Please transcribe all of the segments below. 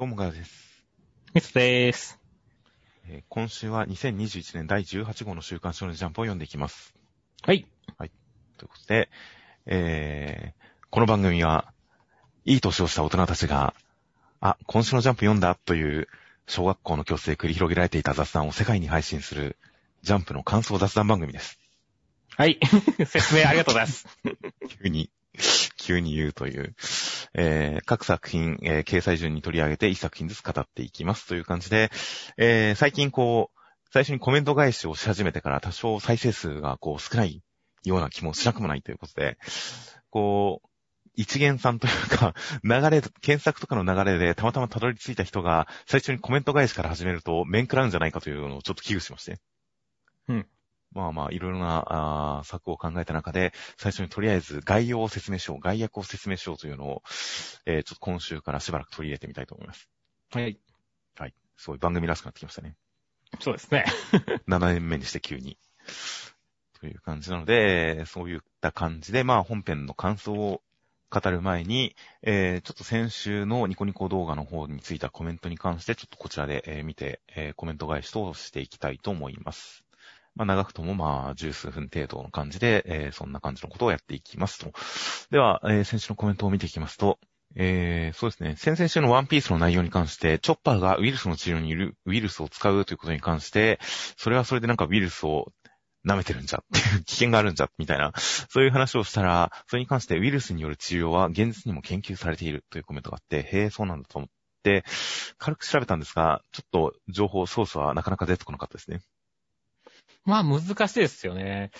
どうもがです。ミスでーす。えー今週は2021年第18号の週刊少年ジャンプを読んでいきます。はい。ということで、えー、この番組は、いい年をした大人たちが、あ、今週のジャンプ読んだという、小学校の教室で繰り広げられていた雑談を世界に配信する、ジャンプの感想雑談番組です。はい。説明ありがとうございます。急に、急に言うという、えー各作品、えー掲載順に取り上げて一作品ずつ語っていきますという感じで、えー最近こう、最初にコメント返しをし始めてから多少再生数がこう少ないような気もしなくもないということで、こう、一元さんというか、流れ、検索とかの流れでたまたまたどり着いた人が最初にコメント返しから始めると面食らうんじゃないかというのをちょっと危惧しまして。うん。まあまあ、いろいろな策を考えた中で、最初にとりあえず概要を説明しよう、概約を説明しようというのを、えーちょっと今週からしばらく取り入れてみたいと思います。はい。はい。すごい番組らしくなってきましたね。そうですね。7年目にして急に。という感じなので、そういった感じで、まあ本編の感想を語る前に、えーちょっと先週のニコニコ動画の方についたコメントに関して、ちょっとこちらで、えー見て、えーコメント返しとしていきたいと思います。まあ長くともまあ十数分程度の感じで、えーそんな感じのことをやっていきますと。では、えー先週のコメントを見ていきますと、えー、そうですね。先々週のワンピースの内容に関して、チョッパーがウイルスの治療にいるウイルスを使うということに関して、それはそれでなんかウイルスを舐めてるんじゃっていう危険があるんじゃみたいな、そういう話をしたら、それに関してウイルスによる治療は現実にも研究されているというコメントがあって、へえ、そうなんだと思って、軽く調べたんですが、ちょっと情報、ソースはなかなか出てこなかったですね。まあ難しいですよね。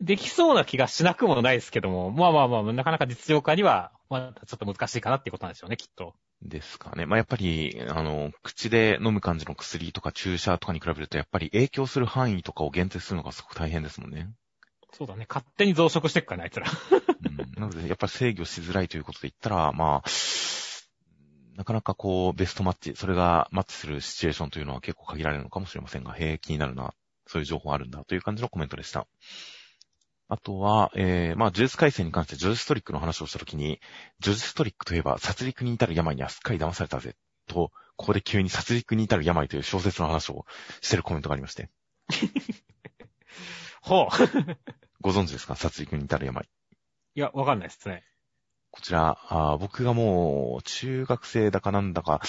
できそうな気がしなくもないですけども、まあまあまあ、なかなか実用化には、まだちょっと難しいかなっていうことなんでしょうね、きっと。ですかね。まあ、やっぱり、あの、口で飲む感じの薬とか注射とかに比べると、やっぱり影響する範囲とかを限定するのがすごく大変ですもんね。そうだね。勝手に増殖していくからね、あいつら。うん、なので、やっぱり制御しづらいということで言ったら、まあ、なかなかこう、ベストマッチ、それがマッチするシチュエーションというのは結構限られるのかもしれませんが、へえ、気になるな、そういう情報あるんだという感じのコメントでした。あとは、えー、まあ、呪術改正に関してジョジストリックの話をしたときに、ジョジストリックといえば殺戮に至る病にはすっかり騙されたぜ、と、ここで急に殺戮に至る病という小説の話をしてるコメントがありまして、ほう。ご存知ですか？殺戮に至る病。いや、わかんないですね。こちら、あー僕がもう、中学生だかなんだか、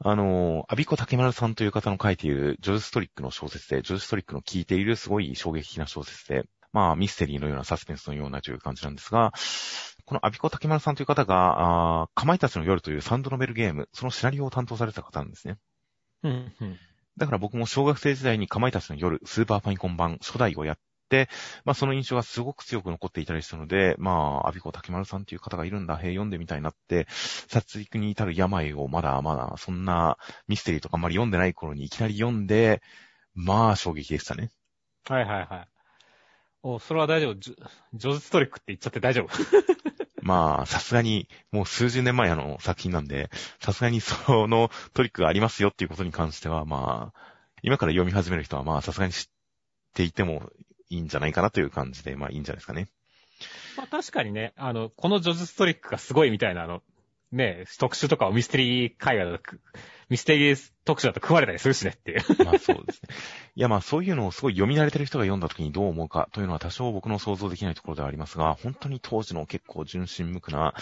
あのー、アビコ竹丸さんという方の書いているジョジストリックの小説で、ジョジストリックの聞いているすごい衝撃的な小説で、まあ、ミステリーのようなサスペンスのようなという感じなんですが、このアビコ竹丸さんという方が、かまいたちの夜というサンドノベルゲーム、そのシナリオを担当された方なんですね。うん、うん。だから僕も小学生時代にかまいたちの夜、スーパーファミコン版初代をやって、まあその印象がすごく強く残っていたりしたので、まあ、アビコ竹丸さんという方がいるんだ、へえ、読んでみたいなって、殺戮に至る病をまだまだ、そんなミステリーとかあんまり読んでない頃にいきなり読んで、まあ衝撃でしたね。はいはいはい。お、それは大丈夫。ジョジョズストリックって言っちゃって大丈夫。まあ、さすがに、もう数十年前の作品なんで、さすがにそのトリックがありますよっていうことに関しては、まあ、今から読み始める人は、まあ、さすがに知っていてもいいんじゃないかなという感じで、まあ、いいんじゃないですかね。まあ確かにね、あの、このジョズストリックがすごいみたいな、あの、ね、特集とかをミステリー会話だと、ミステリー特集だと組まれたりするしねっていう。まあ、そうですね。いや、まあ、そういうのをすごい読み慣れてる人が読んだ時にどう思うかというのは多少僕の想像できないところではありますが、本当に当時の結構純真無垢な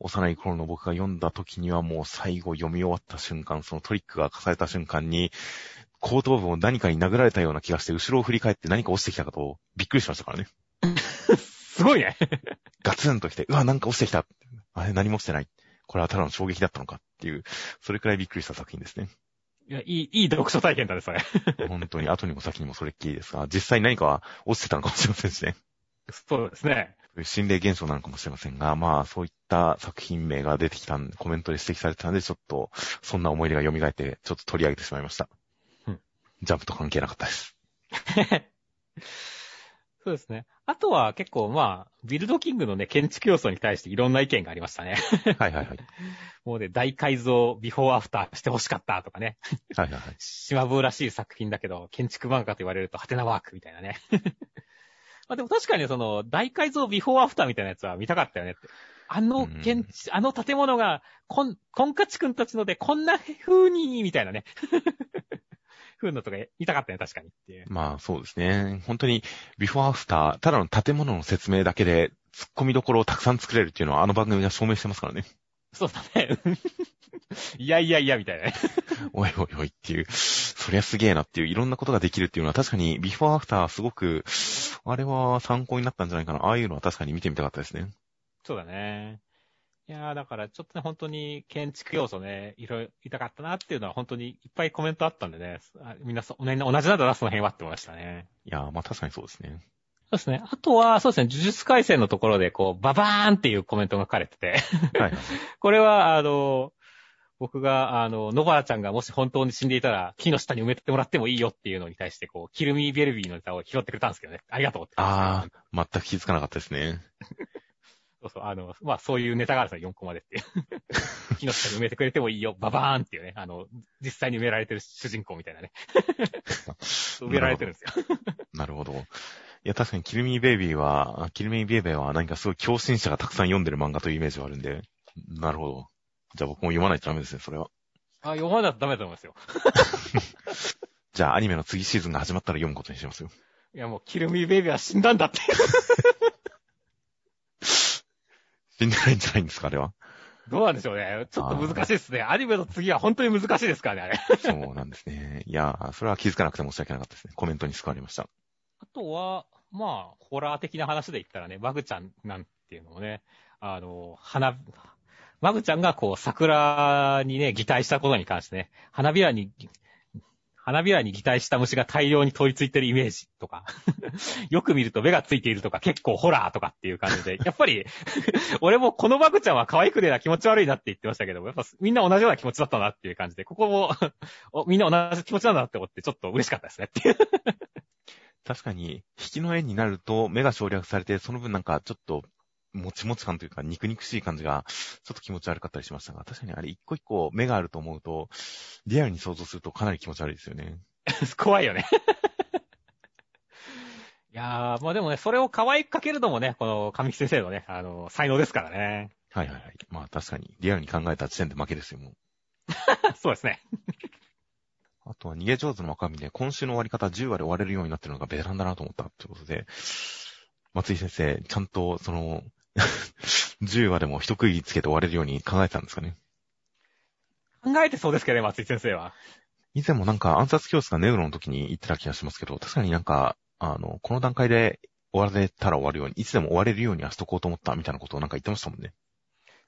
幼い頃の僕が読んだ時にはもう最後読み終わった瞬間、そのトリックが課された瞬間に、後頭部を何かに殴られたような気がして、後ろを振り返って何か落ちてきたかと、びっくりしましたからね。すごいね。ガツンと来て、うわ、なんか落ちてきた。あれ、何も落ちてない。これはただの衝撃だったのかっていう、それくらいびっくりした作品ですね。いや、いい、いい読書体験だね、それ。本当に後にも先にもそれっきりですが、実際何か落ちてたのかもしれませんしね。そうですね。心霊現象なのかもしれませんが、まあ、そういった作品名が出てきたんコメントで指摘されてたので、ちょっと、そんな思い出が蘇って、ちょっと取り上げてしまいました。うんジャンプと関係なかったです。そうですね。あとは結構まあ、ビルドキングのね、建築要素に対していろんな意見がありましたね。はいはいはい。もうね、大改造、ビフォーアフターして欲しかったとかね。はいはいはい。しまぶーらしい作品だけど、建築漫画と言われるとハテナマークみたいなね。まあでも確かにその、大改造ビフォーアフターみたいなやつは見たかったよねって。あの現地、あの建物が、こん、コンカチ君たちのでこんな風に、みたいなね。風のとか見たかったね、確かにっていう。まあそうですね。本当に、ビフォーアフター、ただの建物の説明だけで、突っ込みどころをたくさん作れるっていうのはあの番組が証明してますからね。そうだね。いやいやいや、みたいなね。おいおいおいっていう、そりゃすげえなっていう、いろんなことができるっていうのは確かにビフォーアフターすごく、あれは参考になったんじゃないかな。ああいうのは確かに見てみたかったですね。そうだね。いやー、だからちょっとね、本当に建築要素ね、いろいろ見たかったなっていうのは本当にいっぱいコメントあったんでね、あみんなそ、同じなんだな、その辺はって思いましたね。いやー、まあ確かにそうですね。そうですね。あとは、そうですね、呪術回戦のところで、こう、ババーンっていうコメントが書かれててはいはい。これは、あの、僕が、あの、野原ちゃんがもし本当に死んでいたら、木の下に埋めてもらってもいいよっていうのに対して、こう、キルミーベルビーのネタを拾ってくれたんですけどね。ありがとうって。あー、全く気づかなかったですね。そうそう、あの、まあ、そういうネタがあるんですよ、4コマでっていう。木の下に埋めてくれてもいいよ、ババーンっていうね、あの、実際に埋められてる主人公みたいなね。埋められてるんですよ。なるほど。いや、確かにキルミーベイビーは、キルミーベイビーは何かすごい強心者がたくさん読んでる漫画というイメージがあるんで、なるほど。じゃあ僕も読まないとダメですね、それは。あ、読まないとダメだと思いますよ。じゃあアニメの次シーズンが始まったら読むことにしますよ。いや、もう、キルミーベイビーは死んだんだって。死んでないんじゃないんですか、あれは？どうなんでしょうね。ちょっと難しいですね。アニメの次は本当に難しいですからね、あれ。そうなんですね。いや、それは気づかなくて申し訳なかったですね。コメントに救われました。あとは、まあ、ホラー的な話で言ったらね、マグちゃんなんていうのもね、あの、花、マグちゃんがこう、桜にね、擬態したことに関してね、花びらに、花びらに擬態した虫が大量に取り付いてるイメージとか、よく見ると目がついているとか、結構ホラーとかっていう感じで、やっぱり、俺もこのマグちゃんは可愛くねえな気持ち悪いなって言ってましたけど、やっぱみんな同じような気持ちだったなっていう感じで、ここもおみんな同じ気持ちなんだなって思って、ちょっと嬉しかったですねっていう。確かに、引きの絵になると目が省略されて、その分なんかちょっと、もちもち感というか、肉肉しい感じが、ちょっと気持ち悪かったりしましたが、確かにあれ一個一個目があると思うと、リアルに想像するとかなり気持ち悪いですよね。怖いよね。いやー、まあでもね、それを可愛く描けるのもね、この神木先生のね、あの、才能ですからね。はいはいはい。まあ確かに、リアルに考えた時点で負けですよ、もう。そうですね。あとは逃げ上手の若みで、今週の終わり方10話で終われるようになってるのがベテランだなと思ったってことで、松井先生、ちゃんと、その、10話でも一区切りつけて終われるように考えてたんですかね。考えてそうですけどね、松井先生は。以前もなんか暗殺教室がネウロの時に言ってた気がしますけど、確かになんか、あの、この段階で終われたら終わるように、いつでも終われるようにはしとこうと思ったみたいなことをなんか言ってましたもんね。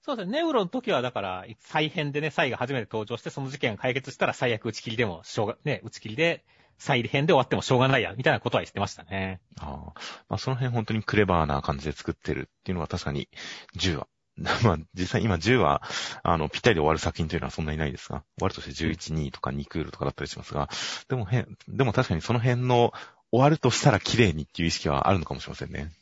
そうですね。ネウロの時は、だから、再編でね、サイが初めて登場して、その事件が解決したら最悪打ち切りでも、しょうが、ね、打ち切りで、再編で終わってもしょうがないや、みたいなことは言ってましたね。ああ。まあその辺本当にクレバーな感じで作ってるっていうのは確かに10話。まあ実際今10話、あの、ぴったりで終わる作品というのはそんなにないですが、終わるとして11、2とか2クールとかだったりしますが、でもへでも確かにその辺の終わるとしたら綺麗にっていう意識はあるのかもしれませんね。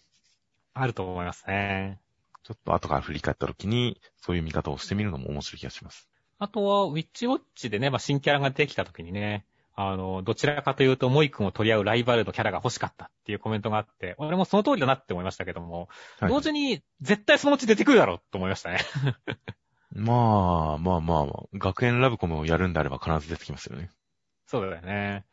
あると思いますね。ちょっと後から振り返った時に、そういう見方をしてみるのも面白い気がします。あとは、ウィッチウォッチでね、まあ、新キャラができた時にね、あの、どちらかというと、モイ君を取り合うライバルのキャラが欲しかったっていうコメントがあって、俺もその通りだなって思いましたけども、はい同時に、絶対そのうち出てくるだろうと思いましたね。まあ、まあまあまあ、学園ラブコメをやるんであれば必ず出てきますよね。そうだよね。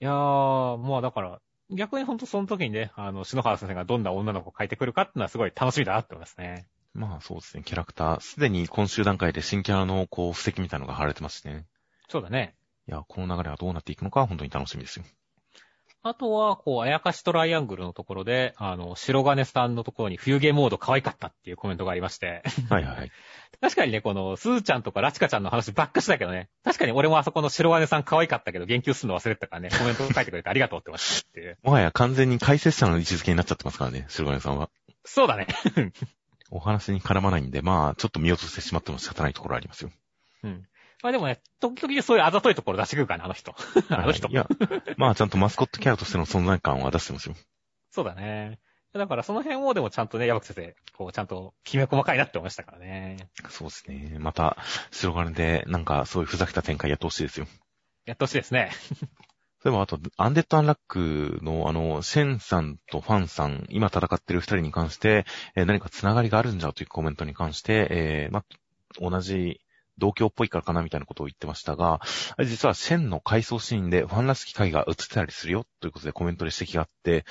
いやー、まあだから、逆にほんとその時にね、あの、篠原先生がどんな女の子を描いてくるかっていうのはすごい楽しみだなって思いますね。まあそうですね、キャラクター、すでに今週段階で新キャラのこう、布石みたいなのが貼られてますしね。そうだね。いや、この流れはどうなっていくのか本当に楽しみですよ。あとは、こう、あやかしトライアングルのところで、あの、白金さんのところに冬毛モード可愛かったっていうコメントがありまして。はいはいはい。確かにね、この、スーちゃんとかラチカちゃんの話ばっかしだけどね。確かに俺もあそこの白金さん可愛かったけど、言及するの忘れてたからね、コメントを書いてくれてありがとうってましたっていう。もはや完全に解説者の位置づけになっちゃってますからね、白金さんは。そうだね。お話に絡まないんで、まあ、ちょっと見落としてしまっても仕方ないところありますよ。うん。まあでもね、時々そういうあざといところ出してくるからね、あの人。あの人い。や、まあ、ちゃんとマスコットキャラとしての存在感は出してますよ。そうだね。だからその辺をでもちゃんとね、矢吹先生、こう、ちゃんときめ細かいなって思いましたからね。そうですね。また、白金で、なんか、そういうふざけた展開やってほしいですよ。やってほしいですね。そういえば、あと、アンデッド・アンラックの、あの、シェンさんとファンさん、今戦ってる二人に関して、えー何か繋がりがあるんじゃというコメントに関して、えーまあ、同じ同郷っぽいからかなみたいなことを言ってましたが、実はシェンの回想シーンでファンらしき回が映ってたりするよということでコメントで指摘があって、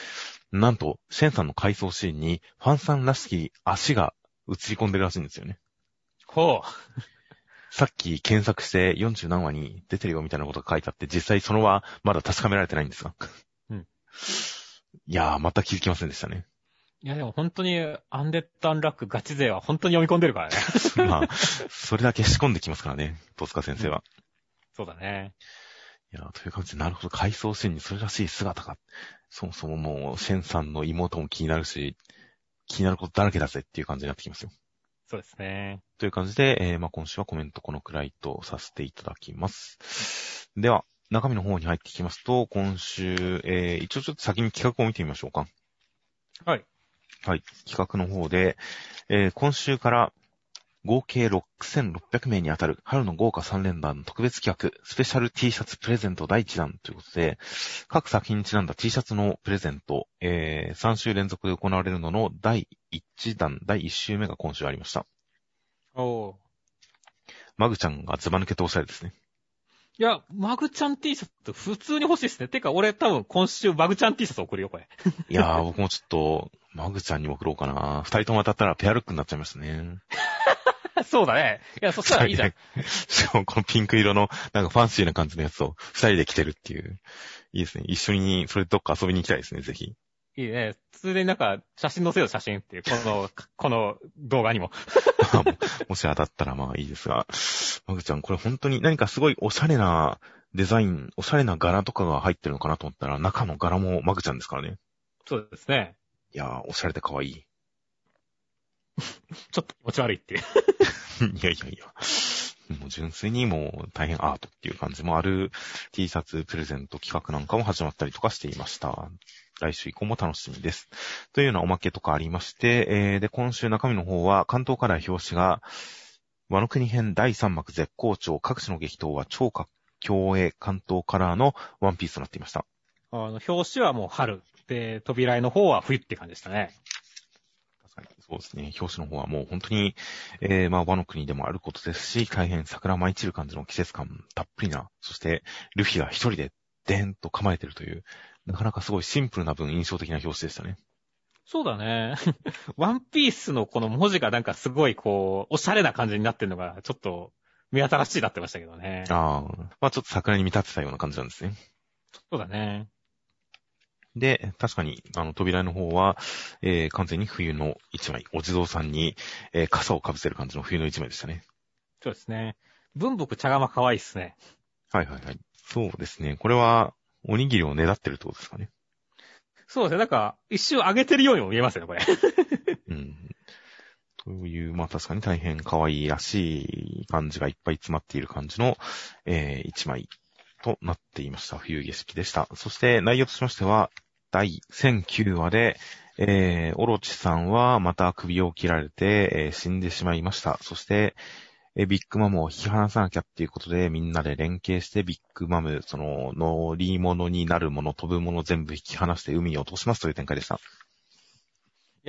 なんと、シェンさんの回想シーンにファンさんらしき足が映り込んでるらしいんですよね。ほさっき検索して40何話に出てるよみたいなことが書いてあって、実際その話まだ確かめられてないんですが。うん。いやー、また気づきませんでしたね。う。いやでも本当に、アンデッド・アンラックガチ勢は本当に読み込んでるからね。まあ、それだけ仕込んできますからね、戸塚先生は。そうだね。いやー、という感じで、なるほど、回想シーンにそれらしい姿が、そもそももう、シェンさんの妹も気になるし、気になることだらけだぜっていう感じになってきますよ。そうですね。という感じで、えーまあ今週はコメントこのくらいとさせていただきます。では、中身の方に入っていきますと、今週、えー一応ちょっと先に企画を見てみましょうか。はい。はい。企画の方で、えー今週から合計6600名に当たる春の豪華3連弾特別企画、スペシャル T シャツプレゼント第1弾ということで、各作品にちなんだ T シャツのプレゼント、えー3週連続で行われるのの第1弾、第1週目が今週ありました。おー。マグちゃんがズバ抜けておしゃれですね。いや、マグちゃん T シャツ普通に欲しいですね。てか、俺多分今週マグちゃん T シャツ送るよ、これ。いやー、僕もちょっと、マグちゃんにも送ろうかな。二人とも当たったらペアルックになっちゃいましたね。そうだね。いや、そしたらいいじゃん。しかもこのピンク色の、なんかファンシーな感じのやつを二人で着てるっていう。いいですね。一緒に、それどっか遊びに行きたいですね、ぜひ。いいね。普通になんか、写真載せよう、写真っていう。この、この動画にも もし当たったらまあいいですが。マグちゃん、これ本当に何かすごいおしゃれなデザイン、おしゃれな柄とかが入ってるのかなと思ったら、中の柄もマグちゃんですからね。そうですね。いやー、おしゃれで可愛い。い ちょっと気持ち悪いっていう。やいやいや。もう純粋にもう大変アートっていう感じもある T シャツプレゼント企画なんかも始まったりとかしていました。来週以降も楽しみです。というようなおまけとかありまして、えー、で、今週中身の方は関東から表紙が、和の国編第3幕絶好調、各地の激闘は超活競泳関東カラーのワンピースとなっていました。あの、表紙はもう春。で、扉絵の方は冬って感じでしたね。確かにそうですね。表紙の方はもう本当に、えー、まあ和の国でもあることですし、大変桜舞い散る感じの季節感たっぷりな、そしてルフィが一人でデーンと構えてるという、なかなかすごいシンプルな分印象的な表紙でしたね。そうだね。ワンピースのこの文字がなんかすごいこう、おしゃれな感じになってるのが、ちょっと、目新しいなってましたけどね。ああ、まあちょっと桜に見立てたような感じなんですね。そうだね。で、確かに、あの、扉の方は、えー、完全に冬の一枚、お地蔵さんに、えー、傘をかぶせる感じの冬の一枚でしたね。そうですね。文福茶釜可愛いっすね。はいはいはい。そうですね。これは、おにぎりをねだってるってことですかね。そうですね。なんか、一瞬上げてるようにも見えますよね、これ。うん。という、まあ確かに大変可愛いらしい感じがいっぱい詰まっている感じの、えー、一枚となっていました。冬景色でした。そして内容としましては、第1009話で、えー、オロチさんはまた首を切られて、えー死んでしまいました。そして、えービッグマムを引き離さなきゃっていうことで、みんなで連携してビッグマム、その、乗り物になるもの、飛ぶもの全部引き離して海に落としますという展開でした。い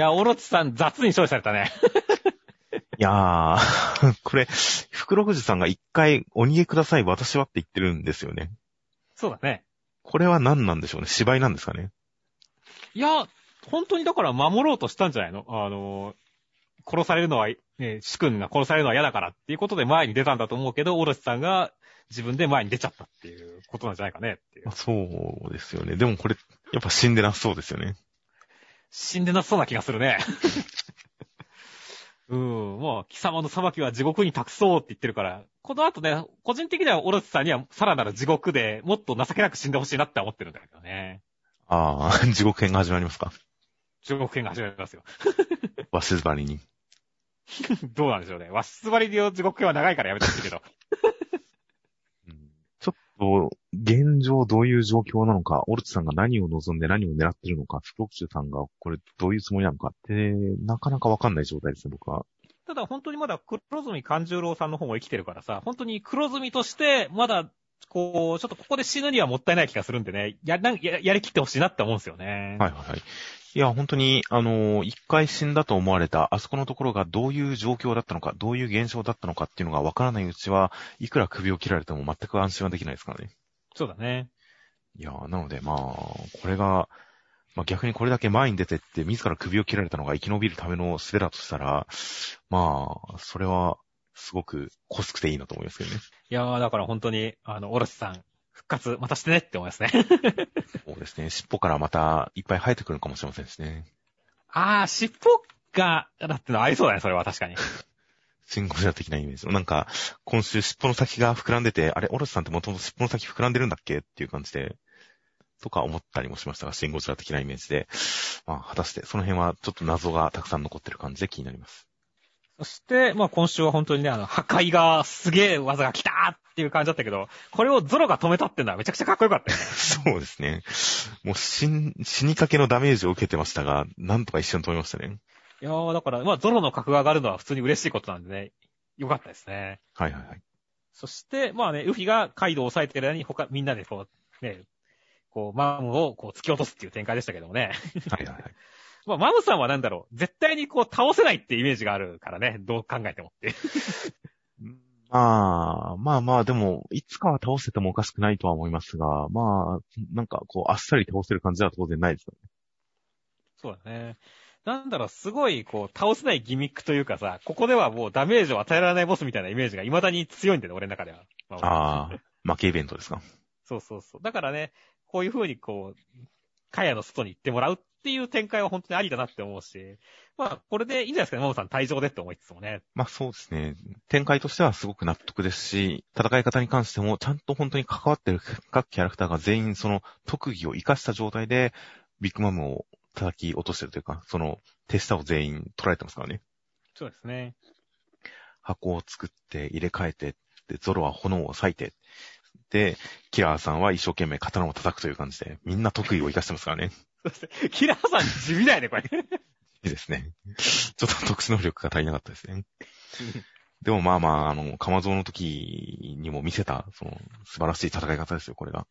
や、オロチさん雑に処理されたね。いやー、これ、袋富士さんが一回、お逃げください、私はって言ってるんですよね。そうだね。これは何なんでしょうね芝居なんですかねいや、本当にだから守ろうとしたんじゃないの？あの、殺されるのは、ね、主君が殺されるのは嫌だからっていうことで前に出たんだと思うけど、オロチさんが自分で前に出ちゃったっていうことなんじゃないかねっていうまあ。そうですよね。でもこれ、やっぱ死んでなさそうですよね。死んでなさそうな気がするね。うん、もう、貴様の裁きは地獄に託そうって言ってるから、この後ね、個人的にはオロチさんにはさらなる地獄でもっと情けなく死んでほしいなって思ってるんだけどね。ああ、地獄編が始まりますか？地獄編が始まりますよ。わしずばりに。どうなんでしょうね。わしつばりの地獄編は長いからやめてほしいけど。ちょっと、現状どういう状況なのか、オルツさんが何を望んで何を狙ってるのか、フロクシュさんがこれどういうつもりなのかって、なかなかわかんない状態ですね、僕は。ただ本当にまだ黒住勘十郎さんの方も生きてるからさ、本当に黒住として、まだこう、ちょっとここで死ぬにはもったいない気がするんでね、や、なんややりきってほしいなって思うんですよね。はいはいはい。いや、本当に、あの、一回死んだと思われた、あそこのところがどういう状況だったのか、どういう現象だったのかっていうのがわからないうちは、いくら首を切られても全く安心はできないですからね。そうだね。いや、なのでまあ、これが、まあ逆にこれだけ前に出てって自ら首を切られたのが生き延びるための術だとしたら、まあ、それは、すごくこすくていいなと思いますけどね。いやー、だから本当に、あの、オロチさん、復活、またしてねって思いますね。そうですね。尻尾からまたいっぱい生えてくるかもしれませんしね。あー、尻尾が、だってのありそうだね、それは確かに。シンゴジラ的なイメージ。なんか、今週尻尾の先が膨らんでて、あれ、オロチさんってもともと尻尾の先膨らんでるんだっけっていう感じで、とか思ったりもしましたが、シンゴジラ的なイメージで、まあ、果たして、その辺はちょっと謎がたくさん残ってる感じで気になります。そして、まあ今週は本当にね、あの、破壊がすげえ技が来たーっていう感じだったけど、これをゾロが止めたっていうのはめちゃくちゃかっこよかったよね。そうですね。もう死ん、死にかけのダメージを受けてましたが、なんとか一瞬止めましたね。いやー、だから、まあゾロの格が上がるのは普通に嬉しいことなんでね、よかったですね。はいはいはい。そして、まあね、ウフィがカイドウを抑えてる間に他、みんなでこう、ね、こう、マムをこう突き落とすっていう展開でしたけどもね。はいはいはい。まあ、マムさんはなんだろう、絶対にこう倒せないってイメージがあるからね、どう考えてもって。まあ、まあまあ、でも、いつかは倒せてもおかしくないとは思いますが、まあ、なんかこう、あっさり倒せる感じは当然ないですよね。そうだね。なんだろう、すごい、こう、倒せないギミックというかさ、ここではもうダメージを与えられないボスみたいなイメージが未だに強いんだよね、俺の中では。まああ、負けイベントですか。そうそうそう。だからね、こういう風にこう、カヤの外に行ってもらうっていう展開は本当にありだなって思うし、まあ、これでいいんじゃないですかね、マモさん退場でって思いつつもね。まあそうですね。展開としてはすごく納得ですし、戦い方に関してもちゃんと本当に関わってる各キャラクターが全員その特技を活かした状態で、ビッグマムを叩き落としてるというか、その手下を全員取られてますからね。そうですね。箱を作って入れ替えて、で、ゾロは炎を裂いて、で、キラーさんは一生懸命刀を叩くという感じで、みんな得意を活かしてますからね。キラーさん地味だよね、これ。いいですね。ちょっと特殊能力が足りなかったですね。でもまあまあ、あの、カマゾウの時にも見せた、その、素晴らしい戦い方ですよ、これが。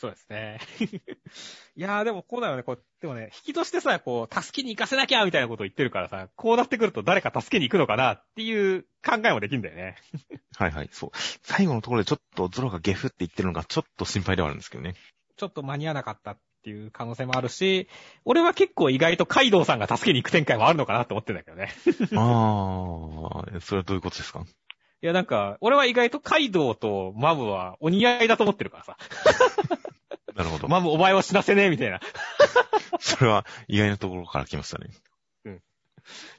そうですね。いやーでもこうだよね、こう、でもね、引きとしてさ、こう、助けに行かせなきゃみたいなことを言ってるからさ、こうなってくると誰か助けに行くのかなっていう考えもできるんだよね。はいはい、そう。最後のところでちょっとゾロがゲフって言ってるのがちょっと心配ではあるんですけどね。ちょっと間に合わなかったっていう可能性もあるし、俺は結構意外とカイドウさんが助けに行く展開もあるのかなって思ってんだけどね。ああ、それはどういうことですか？いやなんか、俺は意外とカイドウとマムはお似合いだと思ってるからさ。なるほど。マムお前を死なせねえみたいな。っ それは意外なところから来ましたね。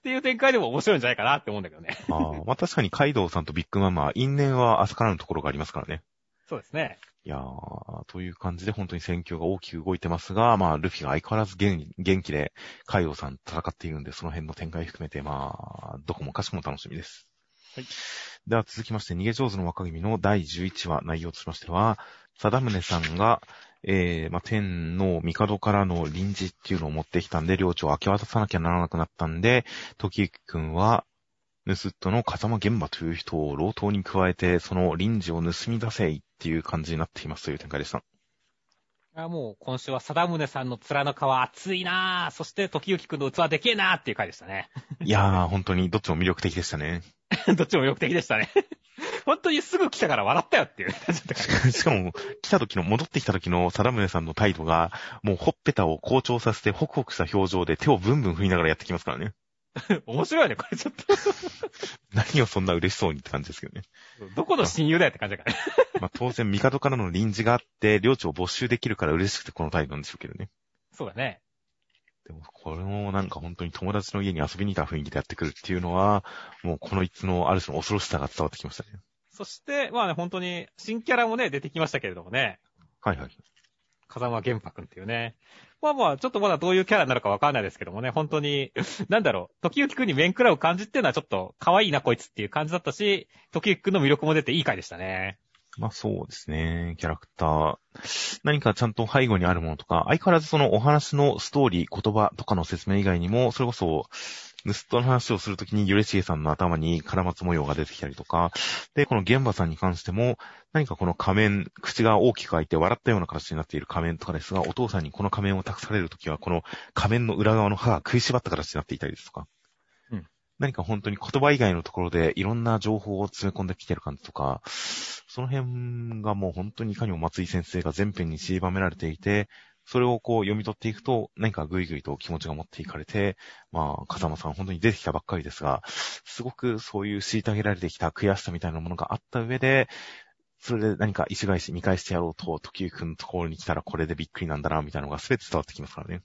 ていう展開でも面白いんじゃないかなって思うんだけどね。ああ、まあ確かにカイドウさんとビッグママは因縁は浅からぬところがありますからね。そうですね。いやー、という感じで本当に戦況が大きく動いてますが、まあ、ルフィが相変わらず元元気で、カイドウさん戦っているんで、その辺の展開含めて、まあ、どこもかしこも楽しみです。はい。では続きまして、逃げ上手の若君の第11話、内容としましては、貞宗さんが、えー、まあ、天の帝からの臨時っていうのを持ってきたんで、領地を明け渡さなきゃならなくなったんで、時行くんは、盗人の風間玄馬という人を老頭に加えて、その臨時を盗み出せいっていう感じになっていますという展開でした。あもう今週は貞宗さんの面の皮熱いなぁ。そして時行くんの器でけえなぁっていう回でしたね。いやー、本当にどっちも魅力的でしたね。どっちも魅力的でしたね。本当にすぐ来たから笑ったよっていう。しかも、来た時の、戻ってきた時の貞宗さんの態度が、もうほっぺたを好調させて、ホクホクした表情で手をブンブン振りながらやってきますからね。面白いね、これちょっ 何をそんな嬉しそうにって感じですけどね。と。どこの親友だよって感じだからね。まあ当然、帝からの臨時があって、領地を没収できるから嬉しくてこの態度なんでしょうけどね。そうだね。でも、これもなんか本当に友達の家に遊びに行った雰囲気でやってくるっていうのは、もうこの一のある種の恐ろしさが伝わってきましたね。そして、まあね、本当に、新キャラもね、出てきましたけれどもね。はいはい。風間玄白くんっていうね。まあまあ、ちょっとまだどういうキャラになるかわかんないですけどもね、本当に、なんだろう、時行くんに面食らう感じっていうのはちょっと可愛いなこいつっていう感じだったし、時行くんの魅力も出ていい回でしたね。まあそうですね。キャラクター。何かちゃんと背後にあるものとか、相変わらずそのお話のストーリー、言葉とかの説明以外にも、それこそ、盗人の話をするときに、ゆれしげさんの頭にカラマツ模様が出てきたりとか、で、この玄馬さんに関しても、何かこの仮面、口が大きく開いて笑ったような形になっている仮面とかですが、お父さんにこの仮面を託されるときは、この仮面の裏側の歯が食いしばった形になっていたりですとか、うん。何か本当に言葉以外のところでいろんな情報を詰め込んできてる感じとか、その辺がもう本当にいかにも松井先生が全編に散りばめられていて、それをこう読み取っていくと、何かぐいぐいと気持ちが持っていかれて、まあ、風間さん本当に出てきたばっかりですが、すごくそういう虐げられてきた悔しさみたいなものがあった上で、それで何か石返し、見返してやろうと、時行くんのところに来たらこれでびっくりなんだな、みたいなのが全て伝わってきますからね。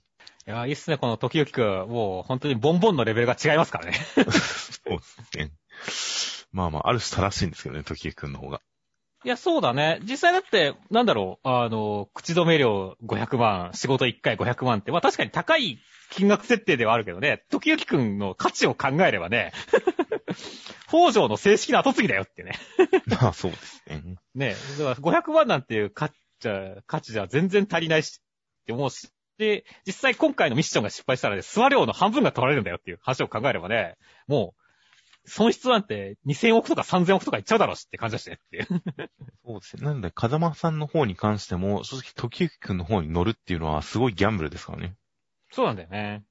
いや、いいっすね、この時々くん。もう本当にボンボンのレベルが違いますからね。そうですね。まあまあ、ある種正しいんですけどね、時行くんの方が。いや、そうだね。実際だって、なんだろう、あの、口止め料500万、仕事1回500万って、まあ確かに高い金額設定ではあるけどね、時々くんの価値を考えればね、北条の正式な後継ぎだよってね。まあそうですね。ねだから500万なんていう価値じゃ、価値じゃ全然足りないしって思うし、で、実際今回のミッションが失敗したらね、諏訪量の半分が取られるんだよっていう話を考えればね、もう、損失なんて2000億とか3000億とかいっちゃうだろうしって感じだしねっていう。そうですね。なので、風間さんの方に関しても、正直時行くんの方に乗るっていうのはすごいギャンブルですからね。そうなんだよね。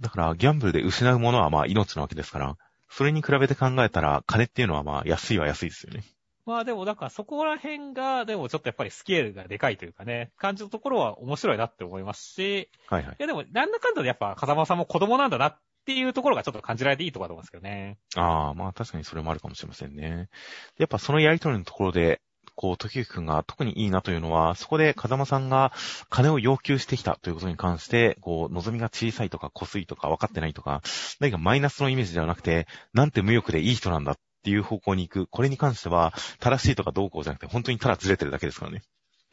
だから、ギャンブルで失うものはまあ命なわけですから、それに比べて考えたら、金っていうのはまあ安いは安いですよね。まあでも、だからそこら辺が、でもちょっとやっぱりスケールがでかいというかね、感じのところは面白いなって思いますし、はいはいい。やでも、なんだかんだでやっぱ風間さんも子供なんだなっていうところがちょっと感じられていいところだと思うんですけどね。ああ、まあ確かにそれもあるかもしれませんね。やっぱそのやりとりのところで、こう、時行くんが特にいいなというのは、そこで風間さんが金を要求してきたということに関して、こう、望みが小さいとか、濃すいとか、分かってないとか、何かマイナスのイメージではなくて、なんて無欲でいい人なんだっていう方向に行く。これに関しては、正しいとかどうこうじゃなくて、本当にただずれてるだけですからね。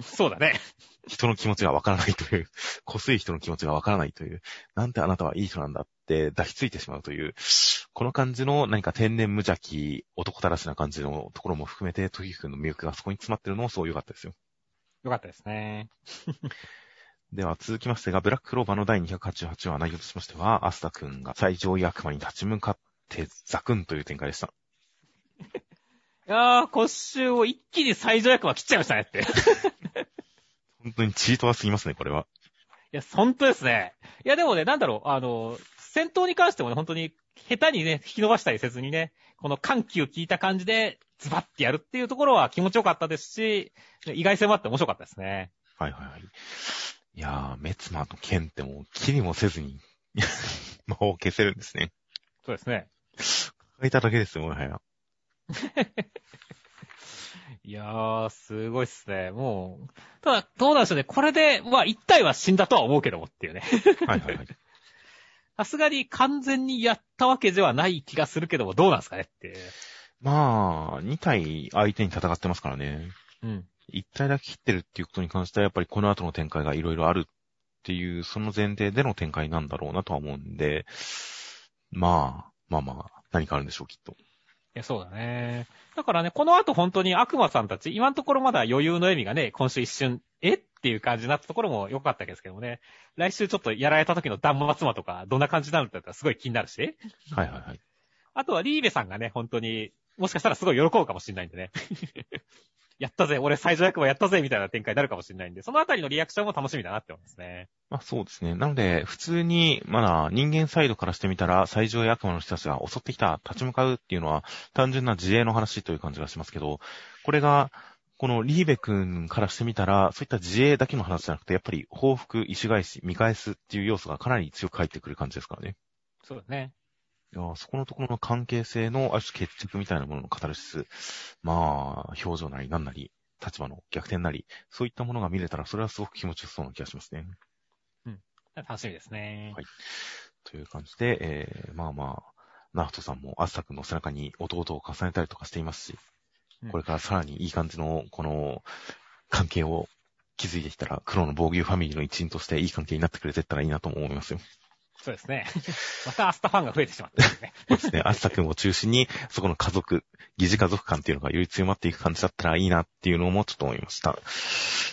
そうだね。人の気持ちがわからないという、濃すい人の気持ちがわからないという、なんてあなたはいい人なんだって抱きついてしまうという、この感じの何か天然無邪気、男たらしな感じのところも含めて、トギくんの魅力がそこに詰まってるのもすごい良かったですよ。よかったですね。では続きましてが、ブラッククローバーの第288話内容としましては、アスタくんが最上位悪魔に立ち向かってザクンという展開でした。いやー、今週を一気に最上役は切っちゃいましたねって。い本当にチートはすぎますね、これは。や、本当ですね。いや、でもね、なんだろう、あの、戦闘に関してもね、本当に、下手にね、引き伸ばしたりせずにね、この緩急効いた感じで、ズバッてやるっていうところは気持ちよかったですし、意外性もあって面白かったですね。はいはいはい。いやー、メツマとケンってもう、切りもせずに、魔法を消せるんですね。そうですね。書いただけですよ、もはや。いやー、すごいっすね。もう、ただ、どうなんでしょうね。これで、まあ、一体は死んだとは思うけどもっていうね。はいはいはい。さすがに完全にやったわけではない気がするけども、どうなんですかねって。まあ、2体相手に戦ってますからね。うん。1体だけ切ってるっていうことに関しては、やっぱりこの後の展開がいろいろあるっていう、その前提での展開なんだろうなとは思うんで、まあ、まあまあ、何かあるんでしょう、きっと。いや、そうだね。だからね、この後本当に悪魔さんたち、今のところまだ余裕の笑みがね、今週一瞬、え？っていう感じになったところも良かったですけどもね。来週ちょっとやられた時の断末魔とか、どんな感じになるんだったらすごい気になるし。はいはいはい。あとはリーベさんがね、本当に、もしかしたらすごい喜ぶかもしれないんでね。やったぜ、俺最上役もやったぜ、みたいな展開になるかもしれないんで、そのあたりのリアクションも楽しみだなって思いますね。まあそうですね。なので、普通に、まだ人間サイドからしてみたら、最上悪魔の人たちが襲ってきた、立ち向かうっていうのは、単純な自衛の話という感じがしますけど、これが、このリーベ君からしてみたら、そういった自衛だけの話じゃなくて、やっぱり報復、石返し、見返すっていう要素がかなり強く入ってくる感じですからね。そうだね。いやそこのところの関係性のある種決着みたいなもののカタルシス、まあ、表情なり何なり、立場の逆転なり、そういったものが見れたら、それはすごく気持ちよさそうな気がしますね。楽しみですね。はいという感じで、えー、まあまあ、ナフトさんもアスタ君の背中に弟を重ねたりとかしていますし、うんこれからさらにいい感じの、この、関係を築いてきたら、黒の防御ファミリーの一員としていい関係になってくれてったらいいなとも思いますよ。そうですね。またアスタファンが増えてしまったんですね。そうですね。アスタ君を中心に、そこの家族、疑似家族感っていうのがより強まっていく感じだったらいいなっていうのもちょっと思いました。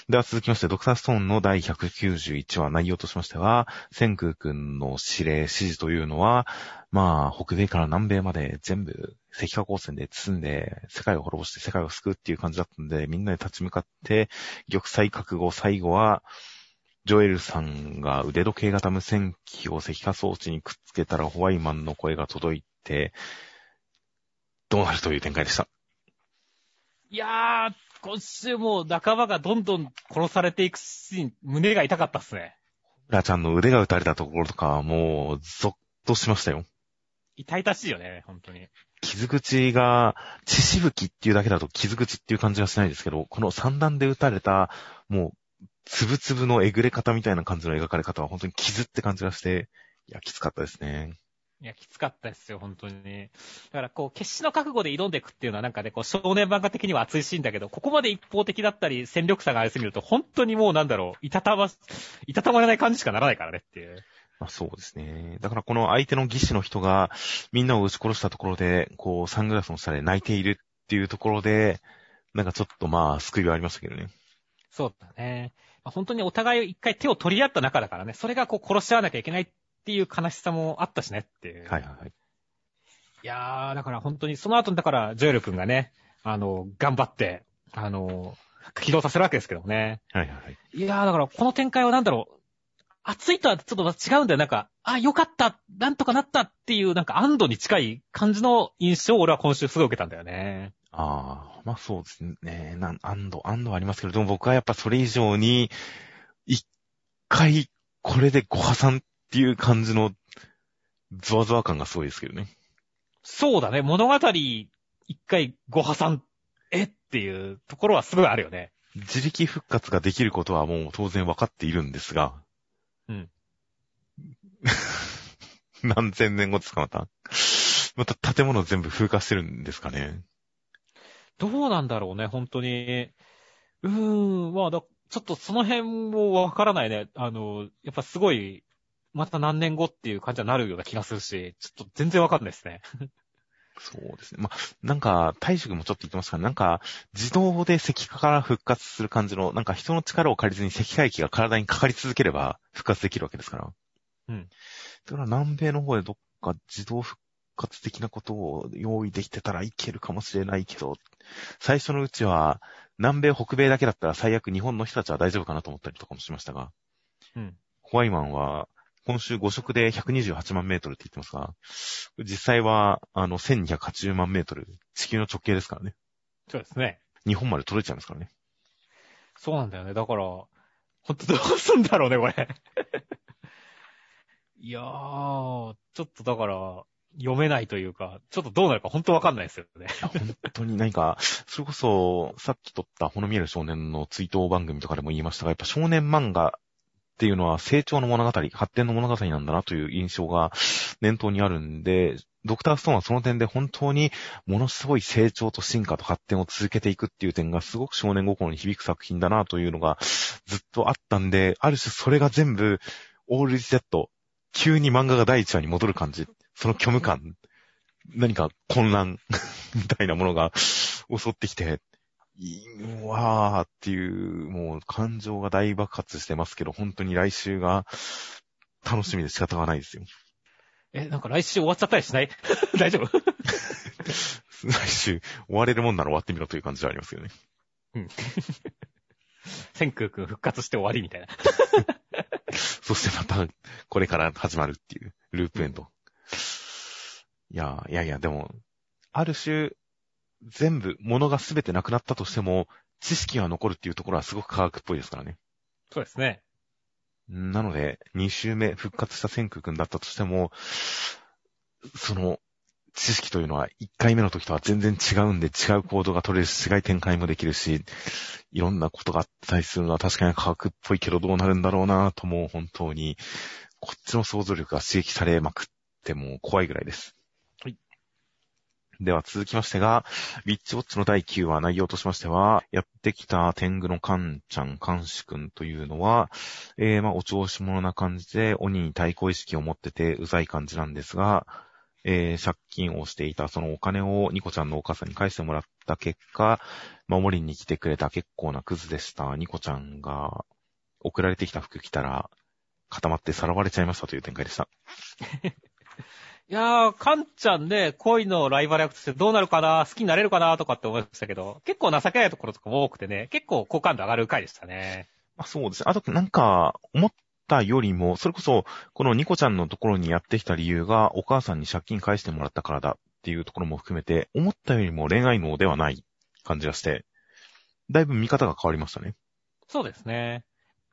では続きまして、ドクターストーンの第191話内容としましては、千空君の指令、指示というのは、まあ、北米から南米まで全部石化光線で包んで、世界を滅ぼして世界を救うっていう感じだったんで、みんなで立ち向かって、玉砕覚悟、最後は、ジョエルさんが腕時計型無線機を石化装置にくっつけたらホワイマンの声が届いて、どうなるという展開でした？いやー、今週も仲間がどんどん殺されていくシーン、胸が痛かったっすね。ラちゃんの腕が打たれたところとかはもう、ゾッとしましたよ。痛々しいよね、本当に。傷口が、血しぶきっていうだけだと傷口っていう感じがしないですけど、この三段で打たれた、もう、つぶつぶのえぐれ方みたいな感じの描かれ方は本当に傷って感じがして、いや、きつかったですね。いや、きつかったですよ、本当に。だから、こう、決死の覚悟で挑んでいくっていうのはなんかね、こう、少年漫画的には熱いシーンだけど、ここまで一方的だったり、戦力差がありすぎると、本当にもうなんだろう、いたたま、いたたまれない感じしかならないからねっていう。まあそうですね。だからこの相手の義士の人がみんなを撃ち殺したところで、こうサングラスの下で泣いているっていうところで、なんかちょっとまあ救いはありましたけどね。そうだね。まあ本当にお互い一回手を取り合った仲だからね、それがこう殺し合わなきゃいけないっていう悲しさもあったしねっていう。はいはいはい。いやー、だから本当にその後にだから、ジョエル君がね、あの、頑張って、あの、起動させるわけですけどもね。はいはいはい。いやー、だからこの展開はなんだろう、熱いとはちょっと違うんだよ。なんか、あ、よかったなんとかなったっていう、なんか安堵に近い感じの印象を俺は今週すごい受けたんだよね。ああ、まあそうですね。なん、安堵、安堵はありますけれども、僕はやっぱそれ以上に、一回、これでご破産っていう感じの、ゾワゾワ感がすごいですけどね。そうだね、物語一回ご破産、えっていうところはすごいあるよね。自力復活ができることはもう当然分かっているんですが。うん。何千年後ですか、また。また建物全部風化してるんですかね。どうなんだろうね、本当に。うーん、まあだ、ちょっとその辺もわからないね。あの、やっぱすごい、また何年後っていう感じになるような気がするし、ちょっと全然わかんないですね。そうですね。まあ、なんか、大樹君もちょっと言ってますから、なんか、自動で石化から復活する感じの、なんか人の力を借りずに石化液が体にかかり続ければ復活できるわけですから。うん。だから南米の方でどっか自動復活的なことを用意できてたらいけるかもしれないけど、最初のうちは、南米、北米だけだったら最悪日本の人たちは大丈夫かなと思ったりとかもしましたが、うん。ホワイマンは、今週5色で128万メートルって言ってますが、実際は、あの、1280万メートル、地球の直径ですからね。そうですね。日本まで届いちゃいますからね。そうなんだよね。だから、ほんとどうすんだろうね、これ。いやー、ちょっとだから、読めないというか、ちょっとどうなるか本当わかんないですよね。本当に何か、それこそ、さっき撮ったほの見える少年の追悼番組とかでも言いましたが、やっぱ少年漫画っていうのは成長の物語、発展の物語なんだなという印象が念頭にあるんで、ドクターストーンはその点で本当にものすごい成長と進化と発展を続けていくっていう点がすごく少年心に響く作品だなというのがずっとあったんで、ある種それが全部オールリセット、急に漫画が第一話に戻る感じ、その虚無感、何か混乱 みたいなものが襲ってきて、いいわーっていう、もう感情が大爆発してますけど、本当に来週が楽しみで仕方がないですよ。え、なんか来週終わっちゃったりしない？大丈夫？来週終われるもんなら終わってみろという感じではありますよね。うん。千空くん復活して終わりみたいな。そしてまたこれから始まるっていうループエンド。いや、いやいや、でも、ある種、全部、物が全てなくなったとしても、知識が残るっていうところはすごく科学っぽいですからね。そうですね。なので、2周目復活した千空くんだったとしても、その、知識というのは1回目の時とは全然違うんで違う行動が取れるし、違い展開もできるし、いろんなことがあったりするのは確かに科学っぽいけどどうなるんだろうなともう本当に、こっちの想像力が刺激されまくってもう怖いぐらいです。では続きましてが、ウィッチウォッチの第9話内容としましては、やってきた天狗のカンちゃん、カンシ君というのは、えー、まあ、お調子者な感じで鬼に対抗意識を持っててうざい感じなんですが、えー、借金をしていたそのお金をニコちゃんのお母さんに返してもらった結果、守りに来てくれた結構なクズでしたニコちゃんが送られてきた服着たら固まってさらわれちゃいましたという展開でした。いやー、カンちゃんね、恋のライバル役としてどうなるかな、好きになれるかなとかって思いましたけど、結構情けないところとかも多くてね、結構好感度上がる回でしたね。まあそうですね。あとなんか、思ったよりも、それこそ、このニコちゃんのところにやってきた理由が、お母さんに借金返してもらったからだっていうところも含めて、思ったよりも恋愛能ではない感じがして、だいぶ見方が変わりましたね。そうですね。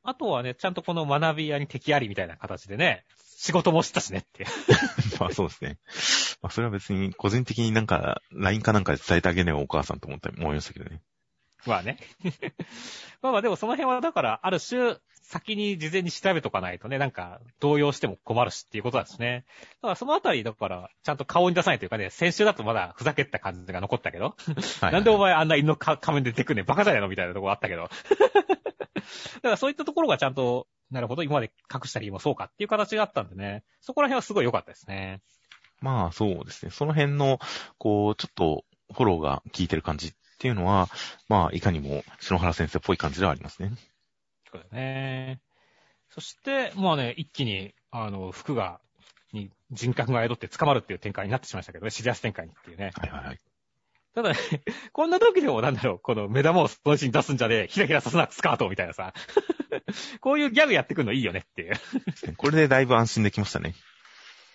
あとはね、ちゃんとこの学び屋に敵ありみたいな形でね、仕事もしたしねっていう。まあそうですね。まあそれは別に個人的になんか LINE かなんかで伝えてあげねえお母さんと思った思いましたけどね。まあね。まあまあでもその辺はだからある種先に事前に調べとかないとね、なんか動揺しても困るしっていうことなんですね。だからそのあたりだからちゃんと顔に出さないというかね、先週だとまだふざけった感じが残ったけど。はいはい、なんでお前あんな犬の仮面で出てくんねバカじゃねえのみたいなところあったけど。だからそういったところがちゃんとなるほど、今まで隠した理由もそうかっていう形があったんでね、そこら辺はすごい良かったですね。まあそうですね。その辺の、こう、ちょっとフォローが効いてる感じっていうのは、まあいかにも篠原先生っぽい感じではありますね。そうだね。そして、まあね、一気に、あの、服が、に人格が宿って捕まるっていう展開になってしまいましたけどね、シリアス展開にっていうね。はいはいはい。ただね、こんな時でもなんだろう、この目玉をそのうちに出すんじゃねえ、ひらひらさすなスカートみたいなさ。こういうギャグやってくるのいいよねっていう。これでだいぶ安心できましたね。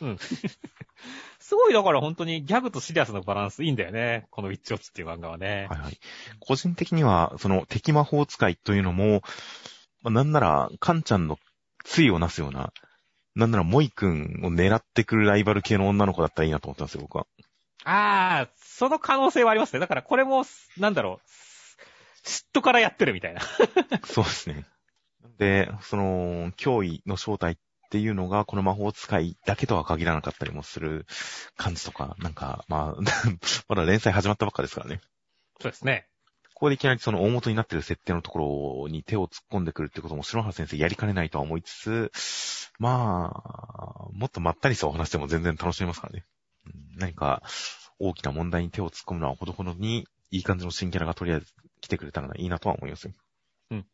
うん。すごいだから本当にギャグとシリアスのバランスいいんだよね。このウィッチオッツっていう漫画はね。はいはい。個人的には、その敵魔法使いというのも、まあ、なんなら、カンちゃんの対をなすような、なんならモイ君を狙ってくるライバル系の女の子だったらいいなと思ったんですよ、僕は。ああ、その可能性はありますね。だからこれも、なんだろう、嫉妬からやってるみたいな。そうですね。で、その、脅威の正体っていうのが、この魔法使いだけとは限らなかったりもする感じとか、なんか、まあ、まだ連載始まったばっかですからね。そうですね。ここでいきなりその大元になってる設定のところに手を突っ込んでくるってことも篠原先生やりかねないとは思いつつ、まあ、もっとまったりしたお話でも全然楽しめますからね。何か大きな問題に手を突っ込むのはほどほどにいい感じの新キャラがとりあえず来てくれたらいいなとは思いますよ。うん。